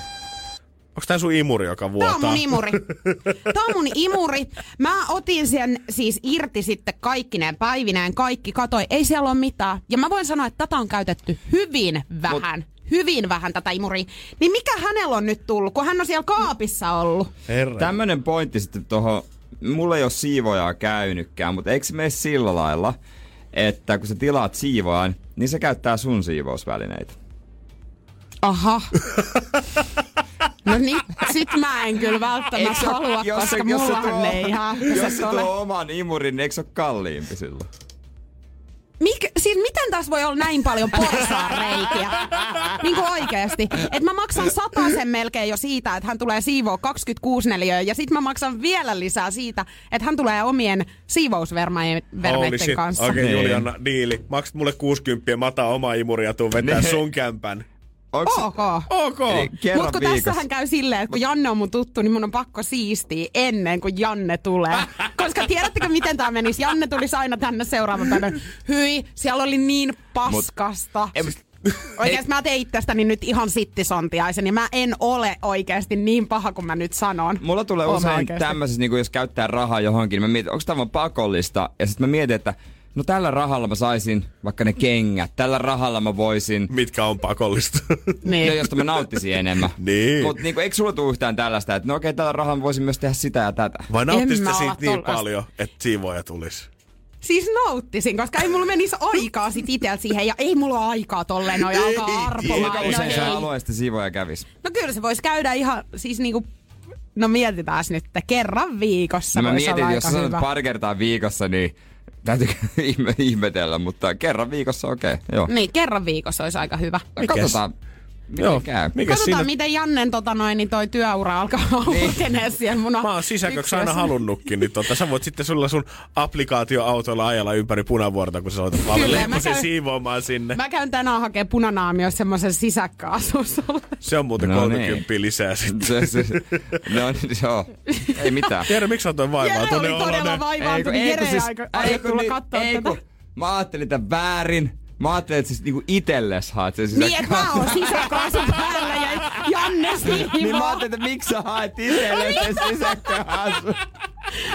S6: Onko tää sun imuri, joka vuotaa?
S9: on mun imuri. Tää on mun imuri. Mä otin sen siis irti sitten kaikkineen päivineen. Kaikki katoi, ei siellä ole mitään. Ja mä voin sanoa, että tätä on käytetty hyvin vähän. Mut. Hyvin vähän tätä imuria. Niin mikä hänellä on nyt tullut, kun hän on siellä kaapissa ollut?
S6: Herra.
S5: Tämmönen pointti sitten tuohon, mulla ei ole siivojaa käynytkään, mutta eikö se mene sillä lailla, että kun sä tilaat siivoan, niin se käyttää sun siivousvälineitä.
S9: Aha. No niin, sit mä en kyllä välttämättä
S5: se-
S9: halua,
S5: jos
S9: koska
S5: se- jos se
S9: mullahan
S5: tuo-
S9: ne ihan
S5: Jos se tuo oman imurin, niin eikö se ole kalliimpi silloin?
S9: Mik, siis miten tässä voi olla näin paljon porsaanreikiä? niin kuin oikeesti. Että mä maksan sen melkein jo siitä, että hän tulee siivoa 26 neliöä. Ja sit mä maksan vielä lisää siitä, että hän tulee omien siivousvermeiden kanssa.
S6: Okei,
S5: Niin.
S6: okay, Juliana, diili. Maksat mulle 60 ja mä otan oma imuri ja tuun vetää
S5: Niin.
S6: sun kämpän.
S5: Onks,
S9: Ok.
S6: Ok.
S9: Mutta kun
S5: viikossa.
S9: tässähän käy silleen, että kun Janne on mun tuttu, niin mun on pakko siistiä ennen kuin Janne tulee. Koska tiedättekö, miten tämä menisi? Janne tulisi aina tänne seuraavan päivän. Hyi, siellä oli niin paskasta.
S5: Mut-
S9: Oikeasti mä tein itsestäni nyt ihan sittisontiaisen ja mä en ole oikeasti niin paha kuin mä nyt sanon.
S5: Mulla tulee usein tämmöisessä, niin jos käyttää rahaa johonkin, niin mä mietin, onko tämä pakollista. Ja sitten mä mietin, että no tällä rahalla mä saisin vaikka ne kengät. Tällä rahalla mä voisin,
S6: Mitkä on pakollista.
S9: Niin.
S5: no, josta mä nauttisin enemmän.
S6: Niin.
S5: Mutta niin eikö sulla tule yhtään tällaista, että no okei, tällä rahalla mä voisin myös tehdä sitä ja tätä.
S6: Vai nauttisitte siitä niin
S9: tollasta.
S6: paljon, että siivoja tulisi?
S9: Siis nauttisin, koska ei mulla menisi aikaa sit itseltä siihen ja ei mulla ole aikaa tolleen noin alkaa arpomaan.
S5: Kuinka
S9: No
S5: usein sä haluaisit, että siivoja kävis?
S9: No kyllä se voisi käydä ihan siis niinku, no mietitään nyt, että kerran viikossa
S5: No mä mietin, jos sä sanot pari kertaa viikossa, niin täytyy ihme, ihmetellä, mutta kerran viikossa okei. Okay, joo.
S9: Niin, kerran viikossa olisi aika hyvä.
S5: No, katsotaan, miten
S6: Joo.
S5: käy.
S6: Mikä
S9: Katsotaan,
S6: siinä?
S9: miten Jannen tota noin, niin toi työura alkaa
S5: Niin.
S9: aukenee siellä mun
S6: Mä oon sisäköksi aina halunnutkin, niin tota, sä voit sitten sulla sun applikaatioautolla ajella ympäri punavuorta, kun sä soitat
S9: mä
S6: lepposen
S9: käyn-
S6: siivoamaan sinne.
S9: Mä käyn tänään hakemaan punanaamiossa semmoisen sisäkkaasuusolle.
S6: Se on muuten
S5: No
S6: 30 lisää sitten.
S5: Se, se, no niin, joo. Ei mitään.
S6: Tiedä, miksi on toi vaivaa?
S9: Jere oli todella
S6: oloinen.
S9: vaivautunut. Jere ei aika, aika tulla
S5: niin-
S9: katsoa
S5: ei,
S9: tätä.
S5: kun, mä ajattelin tämän väärin. Mä ajattelin, että siis niinku itelles haet sen
S9: Niin, että mä oon sisäkaasu päällä ja Janne
S5: Niin mä ajattelin, että miksi sä haet itelles sen sisäkaasun.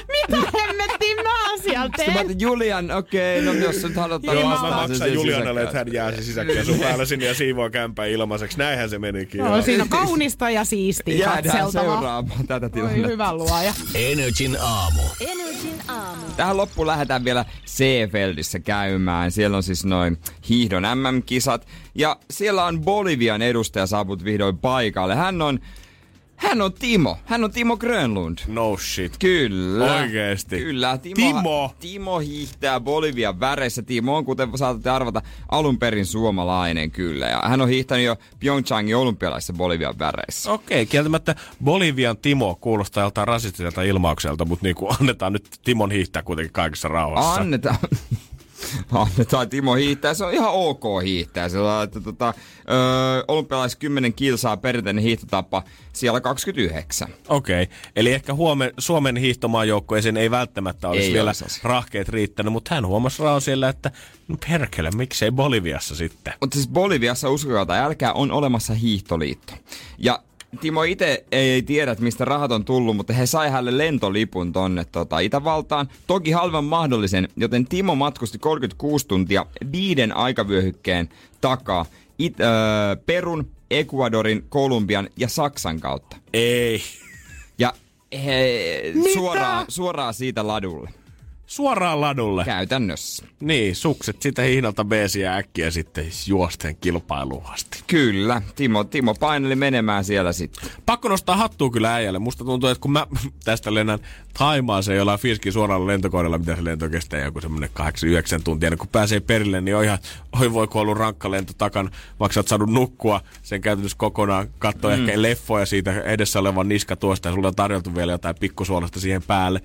S9: Mitä hemmettiin mä oon siellä
S5: Sitten mä Julian, okei, no jos nyt halutaan
S6: Joo, mä maksan Julianalle, että hän jää se sisäkäsun päällä sinne ja siivoo kämpää ilmaiseksi. Näinhän se menikin.
S9: No,
S6: joo.
S9: siinä on kaunista ja siistiä
S5: Jäädään seuraamaan tätä
S9: Oi
S5: tilannetta.
S9: hyvä luoja.
S3: Energin aamu.
S4: Energin aamu.
S5: Tähän loppuun lähdetään vielä Seefeldissä käymään. Siellä on siis noin hiihdon MM-kisat. Ja siellä on Bolivian edustaja saaput vihdoin paikalle. Hän on, hän on Timo. Hän on Timo Grönlund.
S6: No shit.
S5: Kyllä.
S6: Oikeesti?
S5: Kyllä. Timo,
S6: Timo!
S5: Timo hiihtää Bolivian väreissä. Timo on, kuten saatatte arvata, alun perin suomalainen kyllä. Ja hän on hiihtänyt jo Pyeongchangin olympialaisissa Bolivian väreissä.
S6: Okei, kieltämättä Bolivian Timo kuulostaa joltain rasistiselta ilmaukselta, mutta niin kuin annetaan nyt Timon hiihtää kuitenkin kaikessa rauhassa.
S5: Annetaan. Annetaan Timo hiihtää. Se on ihan ok hiihtää. Se on, että tota, öö, olympialais 10 kilsaa perinteinen hiihtotapa siellä 29.
S6: Okei, eli ehkä huomen, Suomen hiihtomaajoukkueeseen ei välttämättä olisi
S5: Ei
S6: vielä
S5: asia.
S6: rahkeet riittänyt, mutta hän huomasi rao siellä, että no perkele, miksei Boliviassa sitten.
S5: Mutta siis Boliviassa, uskokaa tai älkää, on olemassa hiihtoliitto. Ja Timo itse ei tiedä, että mistä rahat on tullut, mutta he sai hänelle lentolipun tonne tota, Itävaltaan. Toki halvan mahdollisen, joten Timo matkusti 36 tuntia viiden aikavyöhykkeen takaa It, öö, Perun, Ecuadorin, Kolumbian ja Saksan kautta.
S6: Ei.
S5: Ja he, suoraan, suoraan siitä ladulle.
S6: Suoraan ladulle.
S5: Käytännössä.
S6: Niin, sukset sitä hihnalta beesiä äkkiä sitten juosten kilpailuun asti.
S5: Kyllä. Timo, Timo paineli menemään siellä sitten.
S6: Pakko nostaa hattua kyllä äijälle. Musta tuntuu, että kun mä tästä lennän Taimaaseen jollain Fiskin suoralla lentokoneella, mitä se lento kestää joku semmoinen 8-9 tuntia, niin kun pääsee perille, niin on ihan, oi voi kun ollut rankka lento takan, vaikka sä oot saanut nukkua sen käytännössä kokonaan, katsoa mm. ehkä leffoja siitä edessä olevan niska tuosta ja sulla on tarjoltu vielä jotain pikkusuolasta siihen päälle.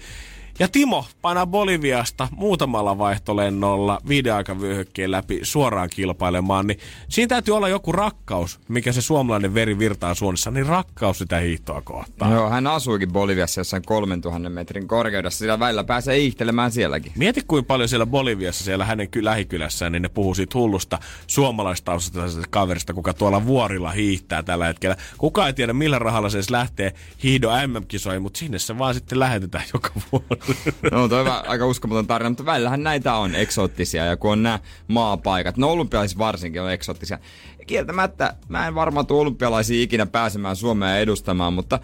S6: Ja Timo painaa Boliviasta muutamalla vaihtolennolla viiden aikavyöhykkeen läpi suoraan kilpailemaan, niin siinä täytyy olla joku rakkaus, mikä se suomalainen veri virtaa suunnissa, niin rakkaus sitä hiihtoa kohtaan.
S5: Joo, hän asuikin Boliviassa jossain 3000 metrin korkeudessa. Sillä välillä pääsee hiihtelemään sielläkin.
S6: Mieti kuinka paljon siellä Boliviassa, siellä hänen ky- lähikylässään, niin ne puhuu siitä hullusta suomalaistaustaisesta kaverista, kuka tuolla vuorilla hiihtää tällä hetkellä. Kuka ei tiedä, millä rahalla se edes lähtee hiihdo MM-kisoihin, mutta sinne se vaan sitten lähetetään joka vuosi.
S5: No toi on aika uskomaton tarina, mutta välillähän näitä on eksoottisia. Ja kun on nämä maapaikat, no olympialaisissa varsinkin on eksoottisia. Kieltämättä mä en varmaan tule olympialaisia ikinä pääsemään Suomea edustamaan, mutta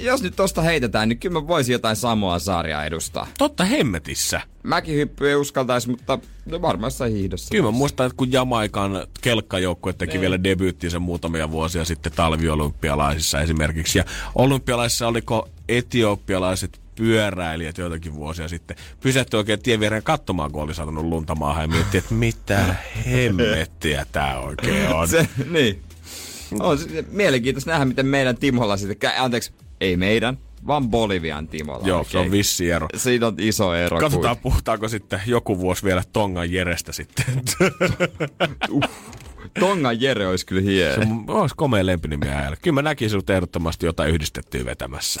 S5: jos nyt tosta heitetään, niin kyllä mä voisin jotain Samoa saaria edustaa.
S6: Totta hemmetissä.
S5: Mäkin hyppy ei uskaltaisi, mutta no varmaan jossain hiihdossa.
S6: Kyllä mä muistan, että kun Jamaikan kelkkajoukkue teki vielä debyyttinsä muutamia vuosia sitten talviolympialaisissa esimerkiksi. Ja olympialaisissa oliko etiopialaiset pyöräilijät joitakin vuosia sitten pysähtyi oikein tien viereen katsomaan, kun oli satanut lunta maahan ja miettii, että mitä hemmettiä tää oikein on.
S5: Se, niin. On mielenkiintoista nähdä, miten meidän Timolla sitten, anteeksi, ei meidän, vaan Bolivian Timolla.
S6: Joo, se on vissi ero.
S5: Siinä on iso ero.
S6: Katsotaan, puhutaanko sitten joku vuosi vielä Tongan Jerestä sitten.
S5: Uh, Tongan Jere olisi kyllä hieno.
S6: Se olisi komea lempinimi äijälle. Kyllä mä näkisin sut ehdottomasti jotain yhdistettyä vetämässä.